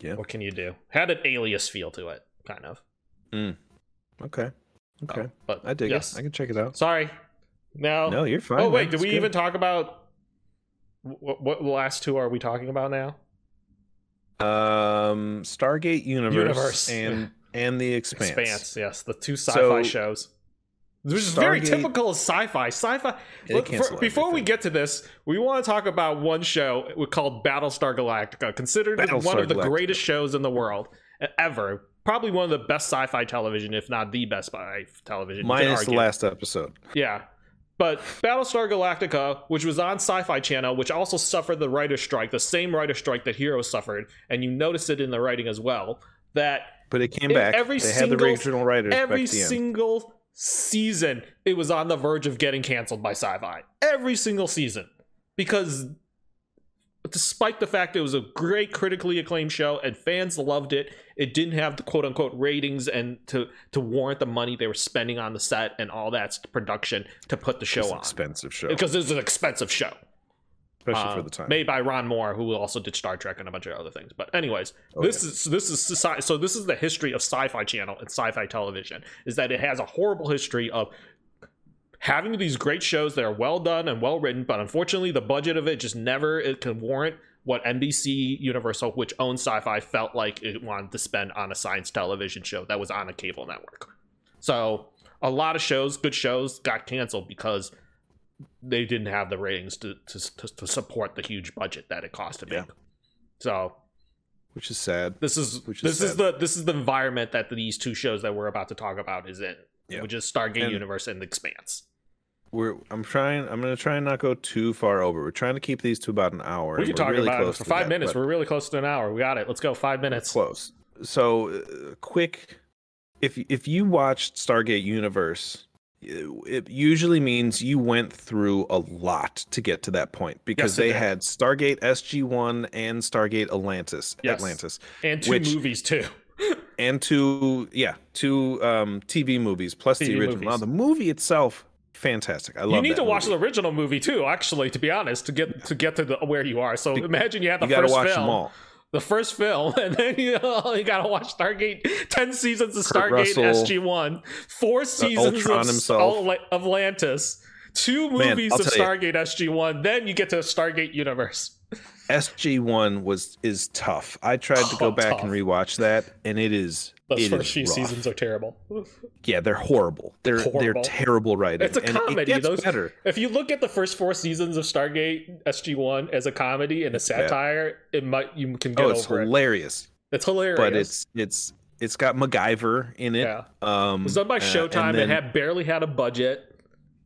Yeah. what can you do? Had an alias feel to it, kind of. Okay. Okay. Oh, but I dig yes. it. I can check it out. Sorry. Now. No, you're fine. oh wait, man. did It's we good. even talk about what, what last two are we talking about now? um Stargate Universe, Universe. and [laughs] and the Expanse. Expanse, yes, the two sci-fi So- shows. which is very typical of sci-fi. Sci-fi. Look, for- before we get to this, we want to talk about one show called Battlestar Galactica, considered one of the Galactica. greatest shows in the world ever. Probably one of the best sci-fi television, if not the best sci-fi television. Minus the last episode. Yeah. But Battlestar Galactica, which was on Sci Fi Channel, which also suffered the writer's strike, the same writer's strike that Heroes suffered, and you notice it in the writing as well, that But it came In back. every they had the single- regional writers every at the end. single season it was on the verge of getting canceled by sci-fi. Every single season. Because despite the fact it was a great critically acclaimed show and fans loved it it didn't have the quote unquote ratings and to to warrant the money they were spending on the set and all that production to put the show on. expensive show, because it's an expensive show especially for uh, the time. Made by Ron Moore, who also did Star Trek and a bunch of other things. But anyways, Oh, this is this is so this is the history of Sci-Fi Channel and Sci-Fi Television. Is that it has a horrible history of having these great shows that are well done and well written, but unfortunately the budget of it just never it can warrant what NBC Universal, which owns Sci-Fi, felt like it wanted to spend on a science television show that was on a cable network. So a lot of shows, good shows, got canceled because they didn't have the ratings to, to, to, to support the huge budget that it cost to make. Yeah. So which is sad. this is Which is this is the this is the environment that these two shows that we're about to talk about is in, Yeah. which is Stargate And- Universe and The Expanse. We're I'm trying. I'm gonna try and not go too far over. We're trying to keep these to about an hour. We can we're talk really about it close for five that, minutes. We're really close to an hour. We got it. Let's go. Five minutes. close. So, uh, quick. If if you watched Stargate Universe, it usually means you went through a lot to get to that point because Yes, they had Stargate SG One and Stargate Atlantis. Yes. Atlantis. And two which- movies too. [laughs] and two yeah two um tv movies plus the TV original now the movie itself fantastic i love You need to watch movie. the original movie too. Actually, to be honest, to get to get to the, where you are. So imagine you had the you first watch film, them all the first film, [laughs] and then you, you gotta watch Stargate. Ten seasons of Kurt Stargate Russell, SG One, four seasons of himself. Of Atlantis, two movies I'll of you. Stargate SG One. Then you get to Stargate Universe. sg1 was is tough i tried to go [laughs] Oh, back tough. and rewatch that and it is Those it first few rough. seasons are terrible. yeah they're horrible they're they're terrible writing It's a and comedy. it Those better If you look at the first four seasons of Stargate SG One as a comedy and a satire, it might you can get oh it's over it. hilarious It's hilarious. but it's it's it's got macgyver in it yeah. um It was done by uh, and Showtime. then- it had barely had a budget.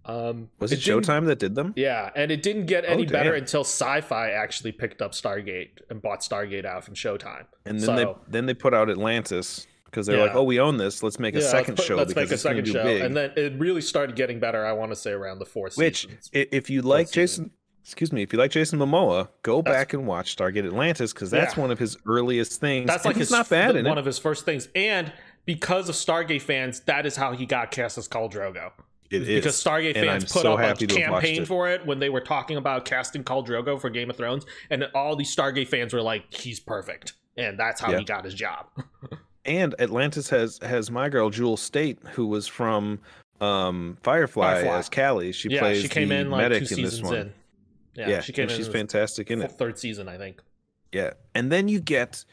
Um, was it, didn't- showtime that did them Yeah, and it didn't get Oh, any better until Sci-Fi actually picked up Stargate and bought Stargate out from Showtime. and then So- they then they put out atlantis because they're like oh we own this let's make a Yeah, second let's, show let's because make a second show, big. and then it really started getting better. I want to say around the fourth Which, seasons. if you like season. Jason, excuse me, if you like Jason Momoa, go That's- back and watch Stargate Atlantis because that's Yeah. one of his earliest things. That's like he's his not bad one it. of his first things, and because of Stargate fans, that is how he got cast as Khal Drogo. It is because Stargate fans put so up a to have watched campaign for it when they were talking about casting Khal Drogo for Game of Thrones, and all these Stargate fans were like, "He's perfect," and that's how Yeah. he got his job. [laughs] And Atlantis has has my girl Jewel Staite, who was from um, Firefly, Firefly. as Callie. She yeah, plays she came the in like medic two in this seasons one. in. Yeah, Yeah, she came in. she's fantastic in it. Third season, I think. Yeah. And then you get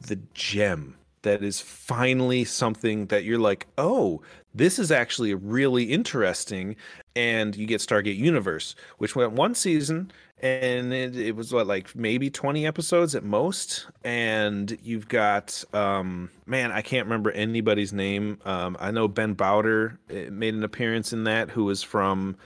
the gem that is finally something that you're like, oh, this is actually really interesting. And you get Stargate Universe, which went one season and it, it was what, like maybe 20 episodes at most. And you've got, um, man, I can't remember anybody's name. Um, I know Ben Browder uh, made an appearance in that, who was from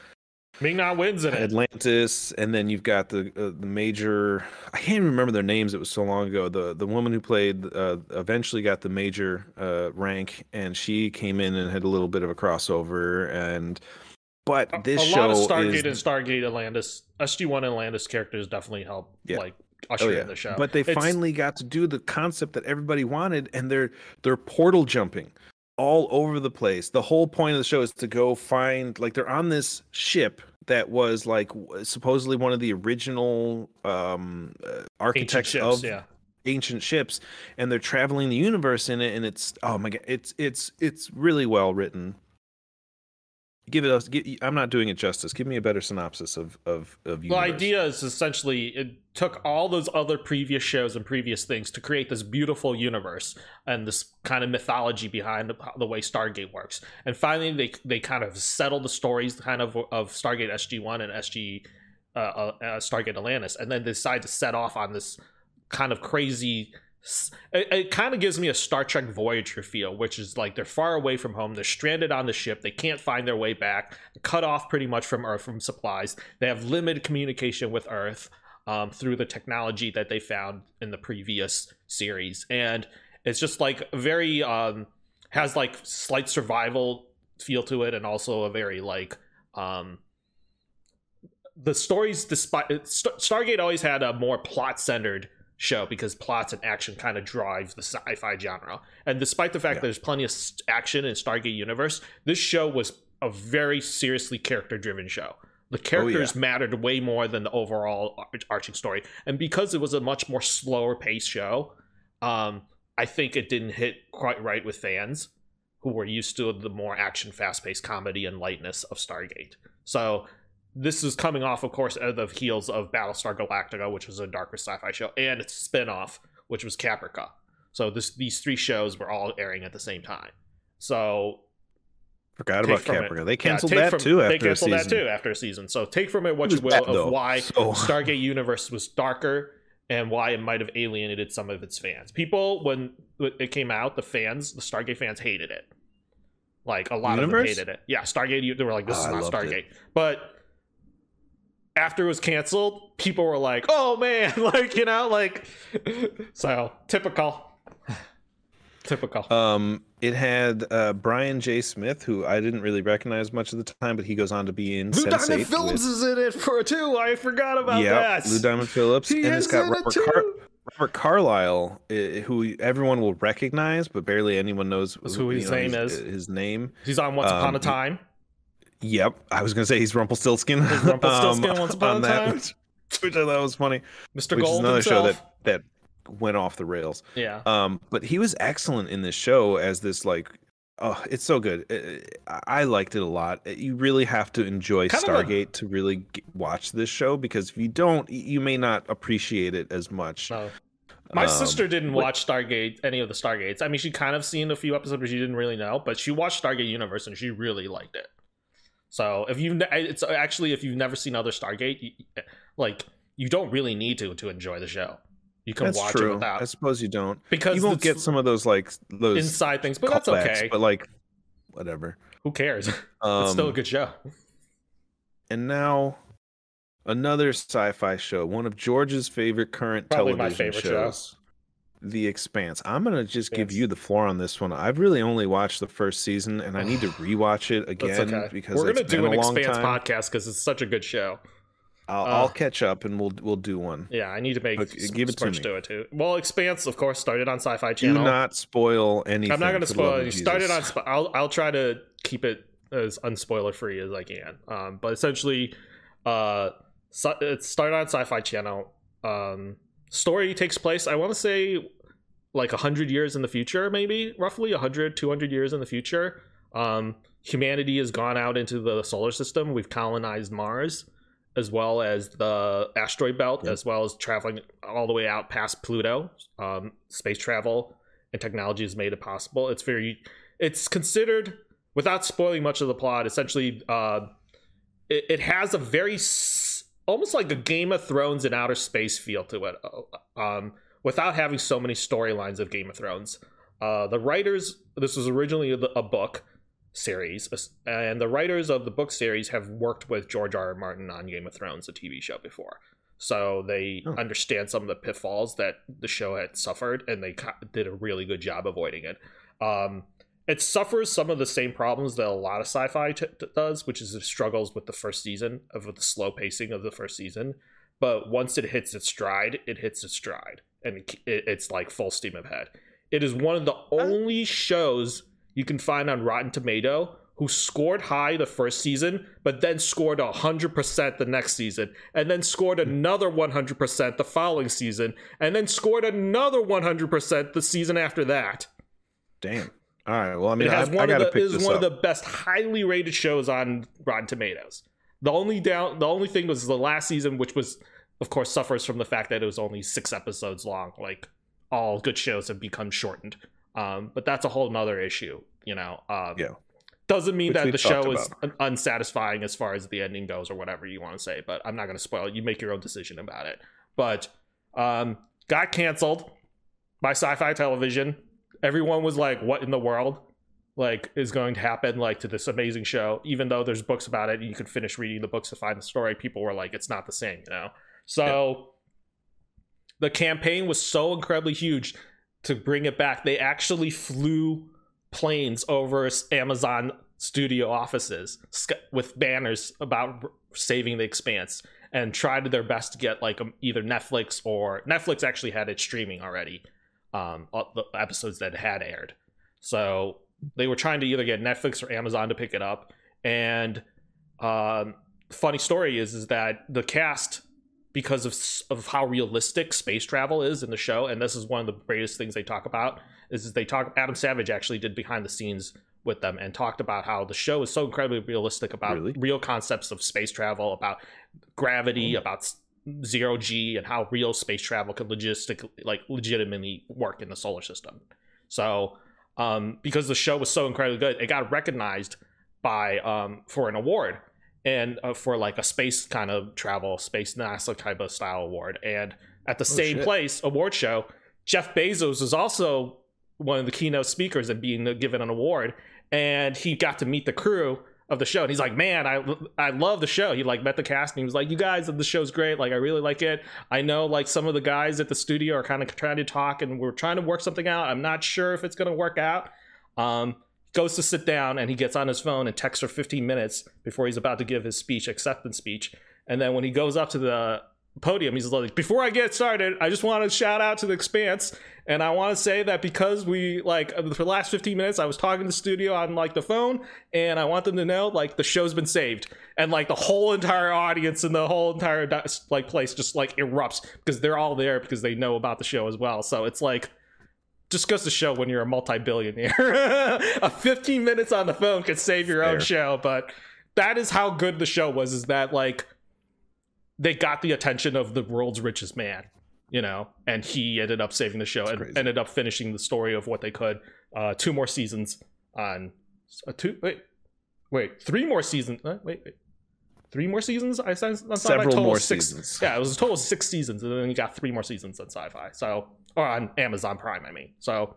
Ming-Na Wen's in it. Atlantis, and then you've got the uh, the major. I can't even remember their names. It was so long ago. The the woman who played uh, eventually got the major uh, rank, and she came in and had a little bit of a crossover. And but this a show lot of Stargate is and Stargate Atlantis, SG One and Atlantis characters definitely help Yeah. like usher oh yeah, in the show. but they It's- finally got to do the concept that everybody wanted, and they're they're portal jumping all over the place. The whole point of the show is to go find like they're on this ship that was like supposedly one of the original um uh, architects ships. of yeah, ancient ships and they're traveling the universe in it and it's oh my god it's it's it's really well written give it us. I'm not doing it justice. Give me a better synopsis of of of. The Universe. idea is essentially it took all those other previous shows and previous things to create this beautiful universe and this kind of mythology behind the, the way Stargate works. And finally, they they kind of settled the stories, kind of of Stargate SG One and SG uh, uh, uh, Stargate Atlantis, and then they decide to set off on this kind of crazy it, it kind of gives me a Star Trek Voyager feel, which is like they're far away from home, they're stranded on the ship, they can't find their way back, cut off pretty much from Earth from supplies. They have limited communication with Earth um, through the technology that they found in the previous series, and it's just like very um, has like slight survival feel to it, and also a very like um, the stories. Despite Stargate always had a more plot centered show because plots and action kind of drive the sci-fi genre. And despite the fact yeah. there's plenty of action in Stargate universe, this show was a very seriously character-driven show. The characters oh, yeah. mattered way more than the overall arching story. And because it was a much more slower paced show, um, I think it didn't hit quite right with fans who were used to the more action, fast paced comedy and lightness of Stargate. So this is coming off, of course, of the heels of Battlestar Galactica, which was a darker sci-fi show, and its spinoff, which was Caprica. So this these three shows were all airing at the same time. So forgot about Caprica. It, they canceled yeah, that from, too. After they canceled that too after a season. So take from it what it you will bad, of though. why [laughs] so... Stargate Universe was darker and why it might have alienated some of its fans. People when it came out, the fans, the Stargate fans hated it. Like a lot Universe? of them hated it. Yeah, Stargate. They were like, "This oh, is not Stargate," it. but after it was canceled, people were like, "Oh man!" [laughs] like you know, like so typical. typical. Um, it had uh, Brian J. Smith, who I didn't really recognize much of the time, but he goes on to be in Lou Sense8 Diamond Phillips with... is in it for too. I forgot about yep, that. Lou Diamond Phillips, he and it's got Robert, it Car- Robert Carlyle, who everyone will recognize, but barely anyone knows who, who his know, name his, is. His name. He's on Once Upon um, a Time. Yep, I was gonna say he's Rumpelstiltskin. He's Rumpelstiltskin [laughs] um, once upon a time, that, [laughs] which, which, I thought was funny. Mr. Which Gold is another himself. show that that went off the rails. Yeah. Um, but he was excellent in this show as this like. Oh, it's so good. I liked it a lot. You really have to enjoy kind Stargate a... to really watch this show because if you don't, you may not appreciate it as much. No. My um, sister didn't watch Stargate, any of the Stargates. I mean, she kind of seen a few episodes, but she didn't really know. But she watched Stargate Universe and she really liked it. So if you, it's actually if you've never seen other Stargate, you, like you don't really need to to enjoy the show. You can that's watch true. it without. I suppose you don't because you won't get some of those like those inside things, but that's okay. But like, whatever. Who cares? Um, [laughs] it's still a um, good show. And now, another sci-fi show, one of George's favorite current Probably television my favorite shows. Show. The Expanse. I'm gonna just give you the floor on this one. I've really only watched the first season, and I need to [sighs] rewatch it again okay. because we're gonna do an Expanse time. podcast because it's such a good show. I'll, uh, I'll, catch up and we'll we'll do one. Yeah, I need to make okay, give it to me. to it too. Well, Expanse, of course, started on Sci-Fi Channel. Do not spoil anything. I'm not going to spoil. it. started on. I'll I'll try to keep it as unspoiler free as I can. Um, but essentially, uh, it started on Sci-Fi Channel. Um, story takes place. I want to say like 100 years in the future maybe roughly 100 200 years in the future um, humanity has gone out into the solar system. We've colonized mars as well as the asteroid belt yep. as well as traveling all the way out past pluto. Um, space travel and technology has made it possible. It's very it's considered without spoiling much of the plot essentially uh, it, it has a very almost like a game of thrones in outer space feel to it. Um, without having so many storylines of Game of Thrones. Uh, the writers, this was originally a book series, and the writers of the book series have worked with George R. R. Martin on Game of Thrones, a TV show, before. So they oh. understand some of the pitfalls that the show had suffered, and they did a really good job avoiding it. Um, it suffers some of the same problems that a lot of sci-fi t- t- does, which is it struggles with the first season of the slow pacing of the first season. But once it hits its stride, it hits its stride and it's like full steam ahead. It is one of the uh, only shows you can find on Rotten Tomato who scored high the first season, but then scored 100% the next season, and then scored hmm. another 100% the following season, and then scored another 100% the season after that. Damn. All right. Well, I mean, it has I, I one gotta of the is one up. of the best highly rated shows on Rotten Tomatoes. The only down the only thing was the last season, which was of course suffers from the fact that it was only six episodes long. Like all good shows have become shortened. Um, but that's a whole nother issue, you know. Um, Yeah. Doesn't mean Which that the show is un- unsatisfying as far as the ending goes or whatever you want to say, but I'm not going to spoil it. You make your own decision about it. But um, got canceled by sci-fi television. Everyone was like, "What in the world?" Like is going to happen like to this amazing show? Even though there's books about it, and you could finish reading the books to find the story. People were like, "It's not the same," you know. So the campaign was so incredibly huge to bring it back. They actually flew planes over Amazon studio offices with banners about saving the expanse and tried their best to get like um, either Netflix or Netflix actually had it streaming already um the episodes that had aired so they were trying to either get Netflix or Amazon to pick it up and um funny story is is that the cast because of of how realistic space travel is in the show and this is one of the greatest things they talk about is, they talk Adam Savage actually did behind the scenes with them and talked about how the show is so incredibly realistic about Really? real concepts of space travel about gravity about zero g and how real space travel could logistic like legitimately work in the solar system. So um because the show was so incredibly good it got recognized by um for an award and uh, for like a space kind of travel space nasa type of style award. And at the same shit. place award show jeff bezos was also one of the keynote speakers and being given an award and he got to meet the crew of the show and he's like man i i love the show. He like met the cast and he was like you guys the show's great. Like i really like it. I know like some of the guys at the studio are kind of trying to talk and we're trying to work something out. I'm not sure if it's going to work out. Um goes to sit down and he gets on his phone and texts for 15 minutes before he's about to give his speech acceptance speech. And then when he goes up to the podium he's like before i get started i just want to shout out to the expanse. And i want to say that because we like uh, for the last 15 minutes i was talking to the studio on like the phone and i want them to know like the show's been saved. And like the whole entire audience and the whole entire like place just like erupts because they're all there because they know about the show as well. So it's like just goes to show when you're a multi-billionaire. [laughs] A 15 minutes on the phone could save your own show but that is how good the show was is that like they got the attention of the world's richest man you know and he ended up saving the show That's and crazy. ended up finishing the story of what they could. Uh two more seasons on uh, two wait wait three more seasons uh, wait wait three more seasons i said Several more six, seasons. yeah it was a total of six seasons and then you got three more seasons on sci-fi so or on amazon prime i mean so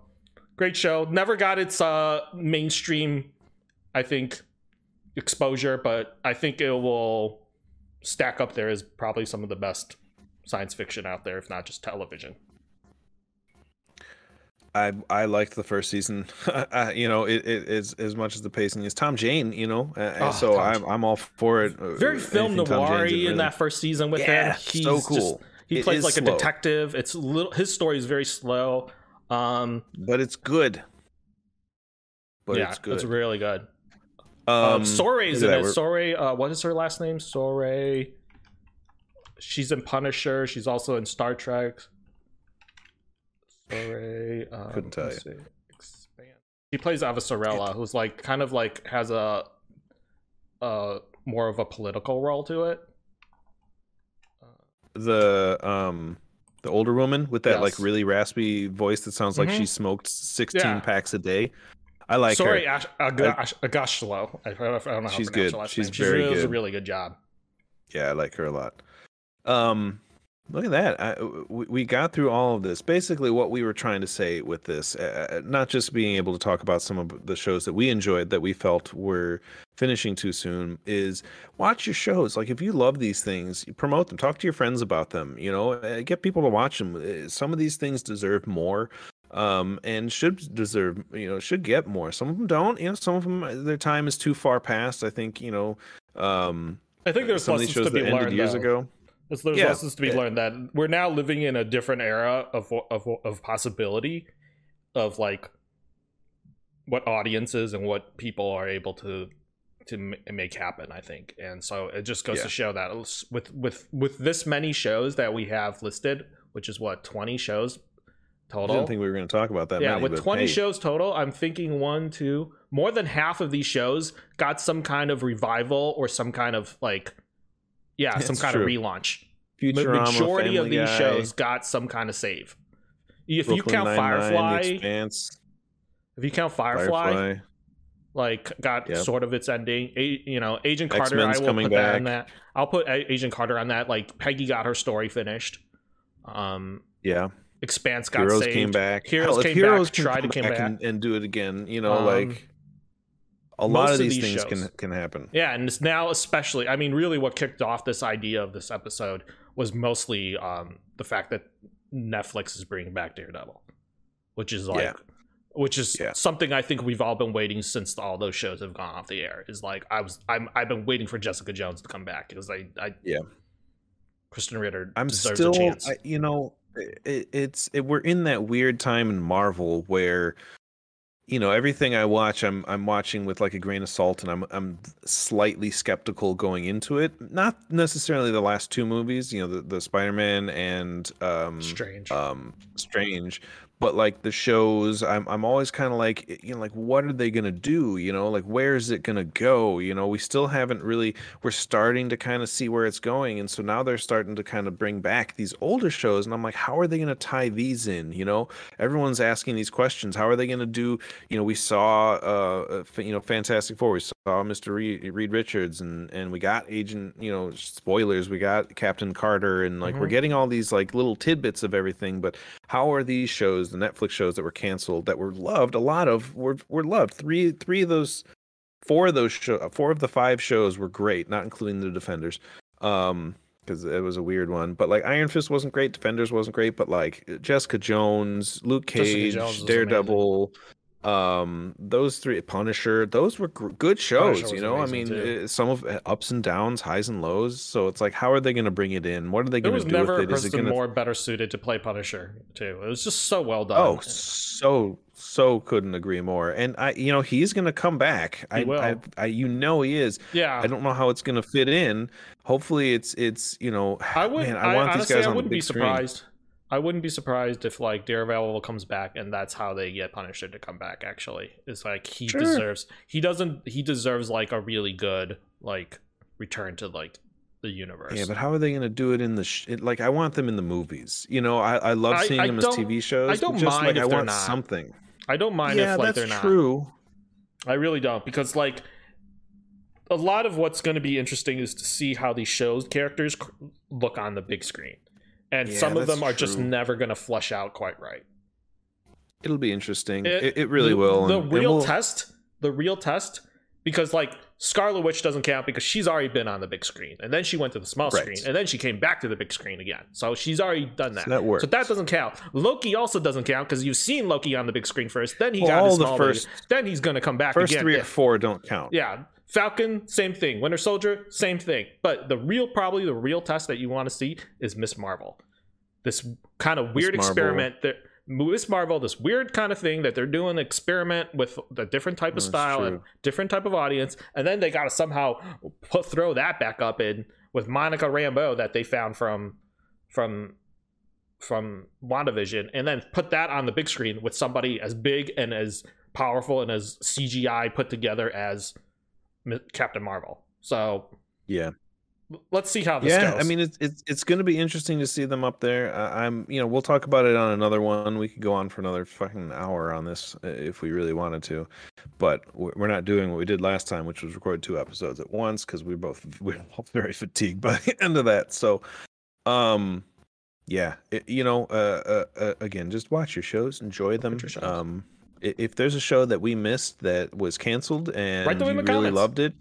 great show never got its uh mainstream i think exposure but i think it will stack up there as probably some of the best science fiction out there if not just television I I liked the first season. [laughs] uh, you know, it, it is as much as the pacing is Tom Jane. You know, uh, Oh, so Tom I'm I'm all for it. uh, very film anything Tom noir in, in really. that first season with Yeah, him he's so just- cool. He It plays like a detective it's little his story is very slow um but it's good. But yeah it's good. really good um, um, in it. that, uh, what is her last name? Shohreh. She's in Punisher. She's also in Star Trek. Shohreh. Um, Couldn't tell see. Expand. She plays Avasarala, who's like kind of like has a, uh, more of a political role to it. The um the older woman with that like really raspy voice that sounds like Mhm. she smoked 16 Yeah. packs a day. I like Sorry, her. Ash, Aghdashloo. I, I don't know how to She's good. She's name. very really, does a really good job. Yeah, I like her a lot. Um, look at that. I, we, we got through all of this. Basically, what we were trying to say with this, uh, not just being able to talk about some of the shows that we enjoyed that we felt were finishing too soon, is watch your shows. Like if you love these things, promote them. Talk to your friends about them. You know, uh, get people to watch them. Uh, Some of these things deserve more. Um, and should deserve, you know, should get more. Some of them don't. You know, some of them their time is too far past. I think, you know, um, I think there's some of these shows to be that ended learned years though. ago. There's, there's Yeah. lessons to be learned that we're now living in a different era of of of possibility of like what audiences and what people are able to to make happen. I think, and so it just goes Yeah. to show that with with with this many shows that we have listed, which is what 20 shows total I didn't think we were going to talk about that. yeah, many, with 20 hey, shows total, I'm thinking one, two, more than half of these shows got some kind of revival or some kind of like, yeah, some kind true. of relaunch. The Futurama, majority of these Guy, shows got some kind of save. If you count Firefly, Expanse, if you count Firefly, Firefly. like got Yep. sort of its ending. A, you know, Agent Carter. X-Men's I will put that on that. I'll put Agent Carter on that. Like Peggy got her story finished. Um, Yeah, Expanse got Heroes saved. came back. Heroes Hell, came Heroes back, tried to come come back. and, and do it again. You know, Um, like a lot of of these these things shows. can can happen. Yeah, and it's now especially. I mean, really, what kicked off this idea of this episode was mostly um, the fact that Netflix is bringing back Daredevil, which is like, Yeah. which is Yeah. something I think we've all been waiting since all those shows have gone off the air. Is like I was, I'm, I've been waiting for Jessica Jones to come back because I, I, Yeah. Krysten Ritter I'm deserves still, a chance. I, you know, it, it's it, we're in that weird time in Marvel where, you know, everything I watch, I'm I'm watching with like a grain of salt, and I'm I'm slightly skeptical going into it. Not necessarily the last two movies, you know, the the Spider-Man and um, Strange. um strange but like the shows i'm i'm always kind of like you know like what are they going to do you know? Like where is it going to go you know? We still haven't really we're starting to kind of see where it's going and so now they're starting to kind of bring back these older shows and i'm like how are they going to tie these in you know? Everyone's asking these questions how are they going to do you know we saw uh uh, you know fantastic four we saw mr reed, reed richards and and we got agent you know spoilers we got captain carter and like we're Mhm. getting all these like little tidbits of everything but how are these shows the netflix shows that were canceled that were loved a lot of were were loved. Three three of those four of those show four of the five shows were great not including the defenders um because it was a weird one. But like iron fist wasn't great defenders wasn't great but like jessica jones luke cage Jones daredevil um those three punisher those were gr- good shows you know i mean uh, some of uh, ups and downs highs and lows so it's like how are they going to bring it in what are they going to do never a with it is it person going to more better suited to play Punisher too. It was just so well done. Oh, so so couldn't agree more. And I, you know, he's gonna come back. He I, will. I, I, you know, he is. yeah. I don't know how it's gonna fit in. Hopefully, it's it's you know. I would. Man, I, I want honestly, these guys I on the wouldn't big be screen. Surprised. I wouldn't be surprised if like Daredevil comes back and that's how they get Punisher to come back. Actually, it's like he Sure. deserves. He doesn't. He deserves like a really good like return to like the universe. Yeah, but how are they gonna do it in the sh- it, like? I want them in the movies. You know, I, I love seeing I them as TV shows. I don't just mind like if I they're want not. something. I don't mind yeah, if like they're not. true. I really don't because like a lot of what's going to be interesting is to see how these shows characters c- look on the big screen. And Yeah, some of them are just never going to flush out quite right. It'll be interesting. It- It, it, really the, will. The and- and real we'll- test, the real test, because like Scarlet Witch doesn't count because she's already been on the big screen, and then she went to the small Right. screen, and then she came back to the big screen again. So she's already done that. So that works. So that doesn't count. Loki also doesn't count because you've seen Loki on the big screen first. Then he Well, got all his the first- Then he's gonna come back first again. three or four don't count. yeah. Falcon, same thing. Winter Soldier, same thing. But the real, probably the real test that you want to see is Miss Marvel. This kind of weird experiment that Miss Marvel, this weird kind of thing that they're doing, experiment with a different type of That's style and different type of audience, and then they got to somehow put throw that back up in with Monica Rambeau that they found from from from WandaVision, and then put that on the big screen with somebody as big and as powerful and as CGI put together as Captain Marvel. So Yeah. let's see how this yeah, goes. I mean it's it's it's going to be interesting to see them up there. I, I'm, you know, we'll talk about it on another one. We could go on for another fucking hour on this uh, if we really wanted to, but we're not doing what we did last time, which was record two episodes at once because we both [laughs] we we're both very fatigued by the [laughs] end of that. So, um, yeah, it, you know, uh, uh, uh, again, just watch your shows, enjoy them. Watch your shows. Um, if there's a show that we missed that was canceled and them you really comments. loved it,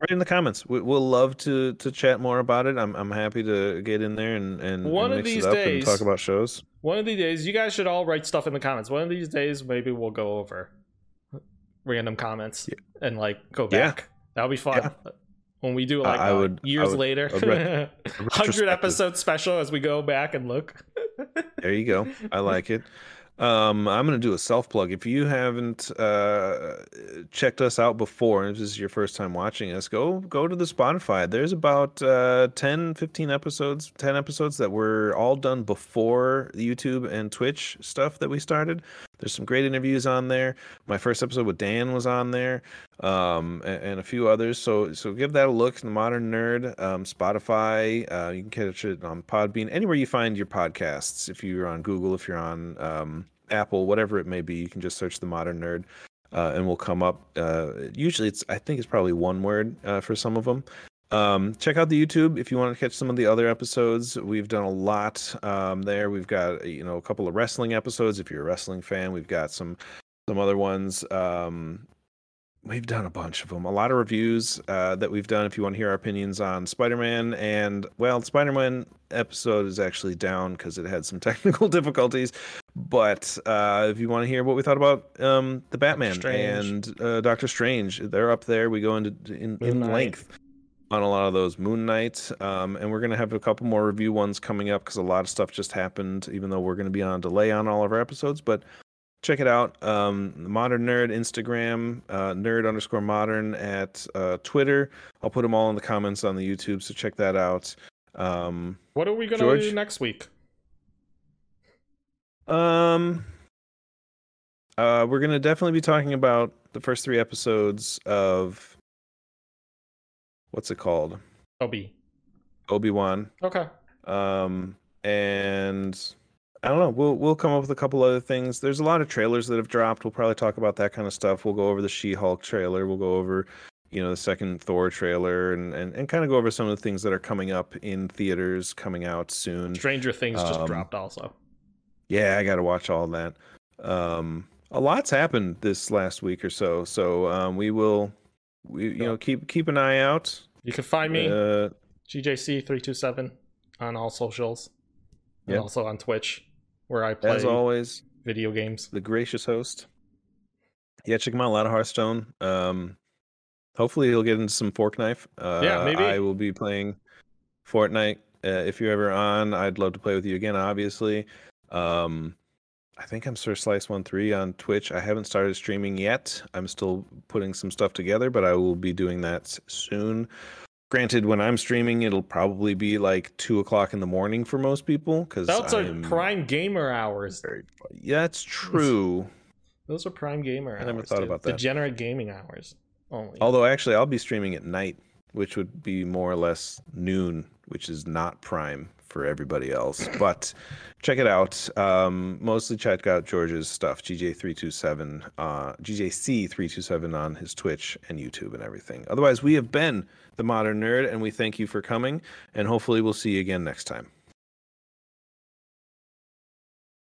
write in the comments. We, we'll love to to chat more about it. I'm I'm happy to get in there and and, One and of these it up days- talk about shows. One of these days, you guys should all write stuff in the comments. One of these days, maybe we'll go over random comments and like go back. Yeah. That'll be fun. When we do like uh, would- years would- later, ret- [laughs] hundred episode special as we go back and look. There you go. I like it. [laughs] Um, I'm going to do a self plug. If you haven't uh, checked us out before, and this is your first time watching us, go go to the Spotify. There's about uh, 10, 15 episodes, 10 episodes that were all done before the YouTube and Twitch stuff that we started. There's some great interviews on there. My first episode with Dan was on there, um, and, and, a few others. So so give that a look. The Modern Nerd, um, Spotify. Uh, you can catch it on Podbean, anywhere you find your podcasts. If you're on Google, if you're on um, Apple, whatever it may be, you can just search the Modern Nerd. Uh, and will come up. Uh, usually, it's I think it's probably one word uh, for some of them. Um, check out the YouTube if you want to catch some of the other episodes. We've done a lot um, there. We've got you know a couple of wrestling episodes. If you're a wrestling fan, we've got some some other ones. Um, we've done a bunch of them. A lot of reviews uh, that we've done. If you want to hear our opinions on Spider-Man, and well, Spider-Man episode is actually down because it had some [laughs] technical difficulties. But uh, if you want to hear what we thought about um, the Batman and uh, Doctor Strange, they're up there. We go into in, in length on a lot of those Moon Knight, um, and we're gonna have a couple more review ones coming up because a lot of stuff just happened. Even though we're gonna be on delay on all of our episodes, but check it out. Um, Modern Nerd Instagram, uh, Nerd underscore Modern at uh, Twitter. I'll put them all in the comments on the YouTube, so check that out. Um, what are we gonna do next week? Um, uh, we're gonna definitely be talking about the first three episodes of what's it called? Obi. Obi Wan. Okay. Um, and I don't know. We'll we'll come up with a couple other things. There's a lot of trailers that have dropped. We'll probably talk about that kind of stuff. We'll go over the She-Hulk trailer. We'll go over, you know, the second Thor trailer, and and, and kind of go over some of the things that are coming up in theaters, coming out soon. Stranger Things um, just dropped, also. Yeah, I got to watch all that. Um, a lot's happened this last week or so. So um, we will we you know keep keep an eye out. You can find me uh, GJC three two seven on all socials, and yep. also on Twitch, where I play as always video games. The gracious host. Yeah, check him out. A lot of Hearthstone. Um, hopefully he'll get into some fork knife. Uh, yeah, maybe I will be playing Fortnite. Uh, if you're ever on, I'd love to play with you again. Obviously. Um, I think I'm Sir Slice One Three on Twitch. I haven't started streaming yet. I'm still putting some stuff together, but I will be doing that soon. Granted, when I'm streaming, it'll probably be like two o'clock in the morning for most people because that's our prime gamer hours. Yeah, that's true. Those are prime gamer. Hours. I never thought dude. about that. Degenerate gaming hours only. Although actually, I'll be streaming at night, which would be more or less noon, which is not prime for everybody else. [clears throat] But check it out. Um, mostly check out George's stuff, GJ327, uh, GJC327 on his Twitch and YouTube and everything. Otherwise, we have been the Modern Nerd, and we thank you for coming, and hopefully, we'll see you again next time.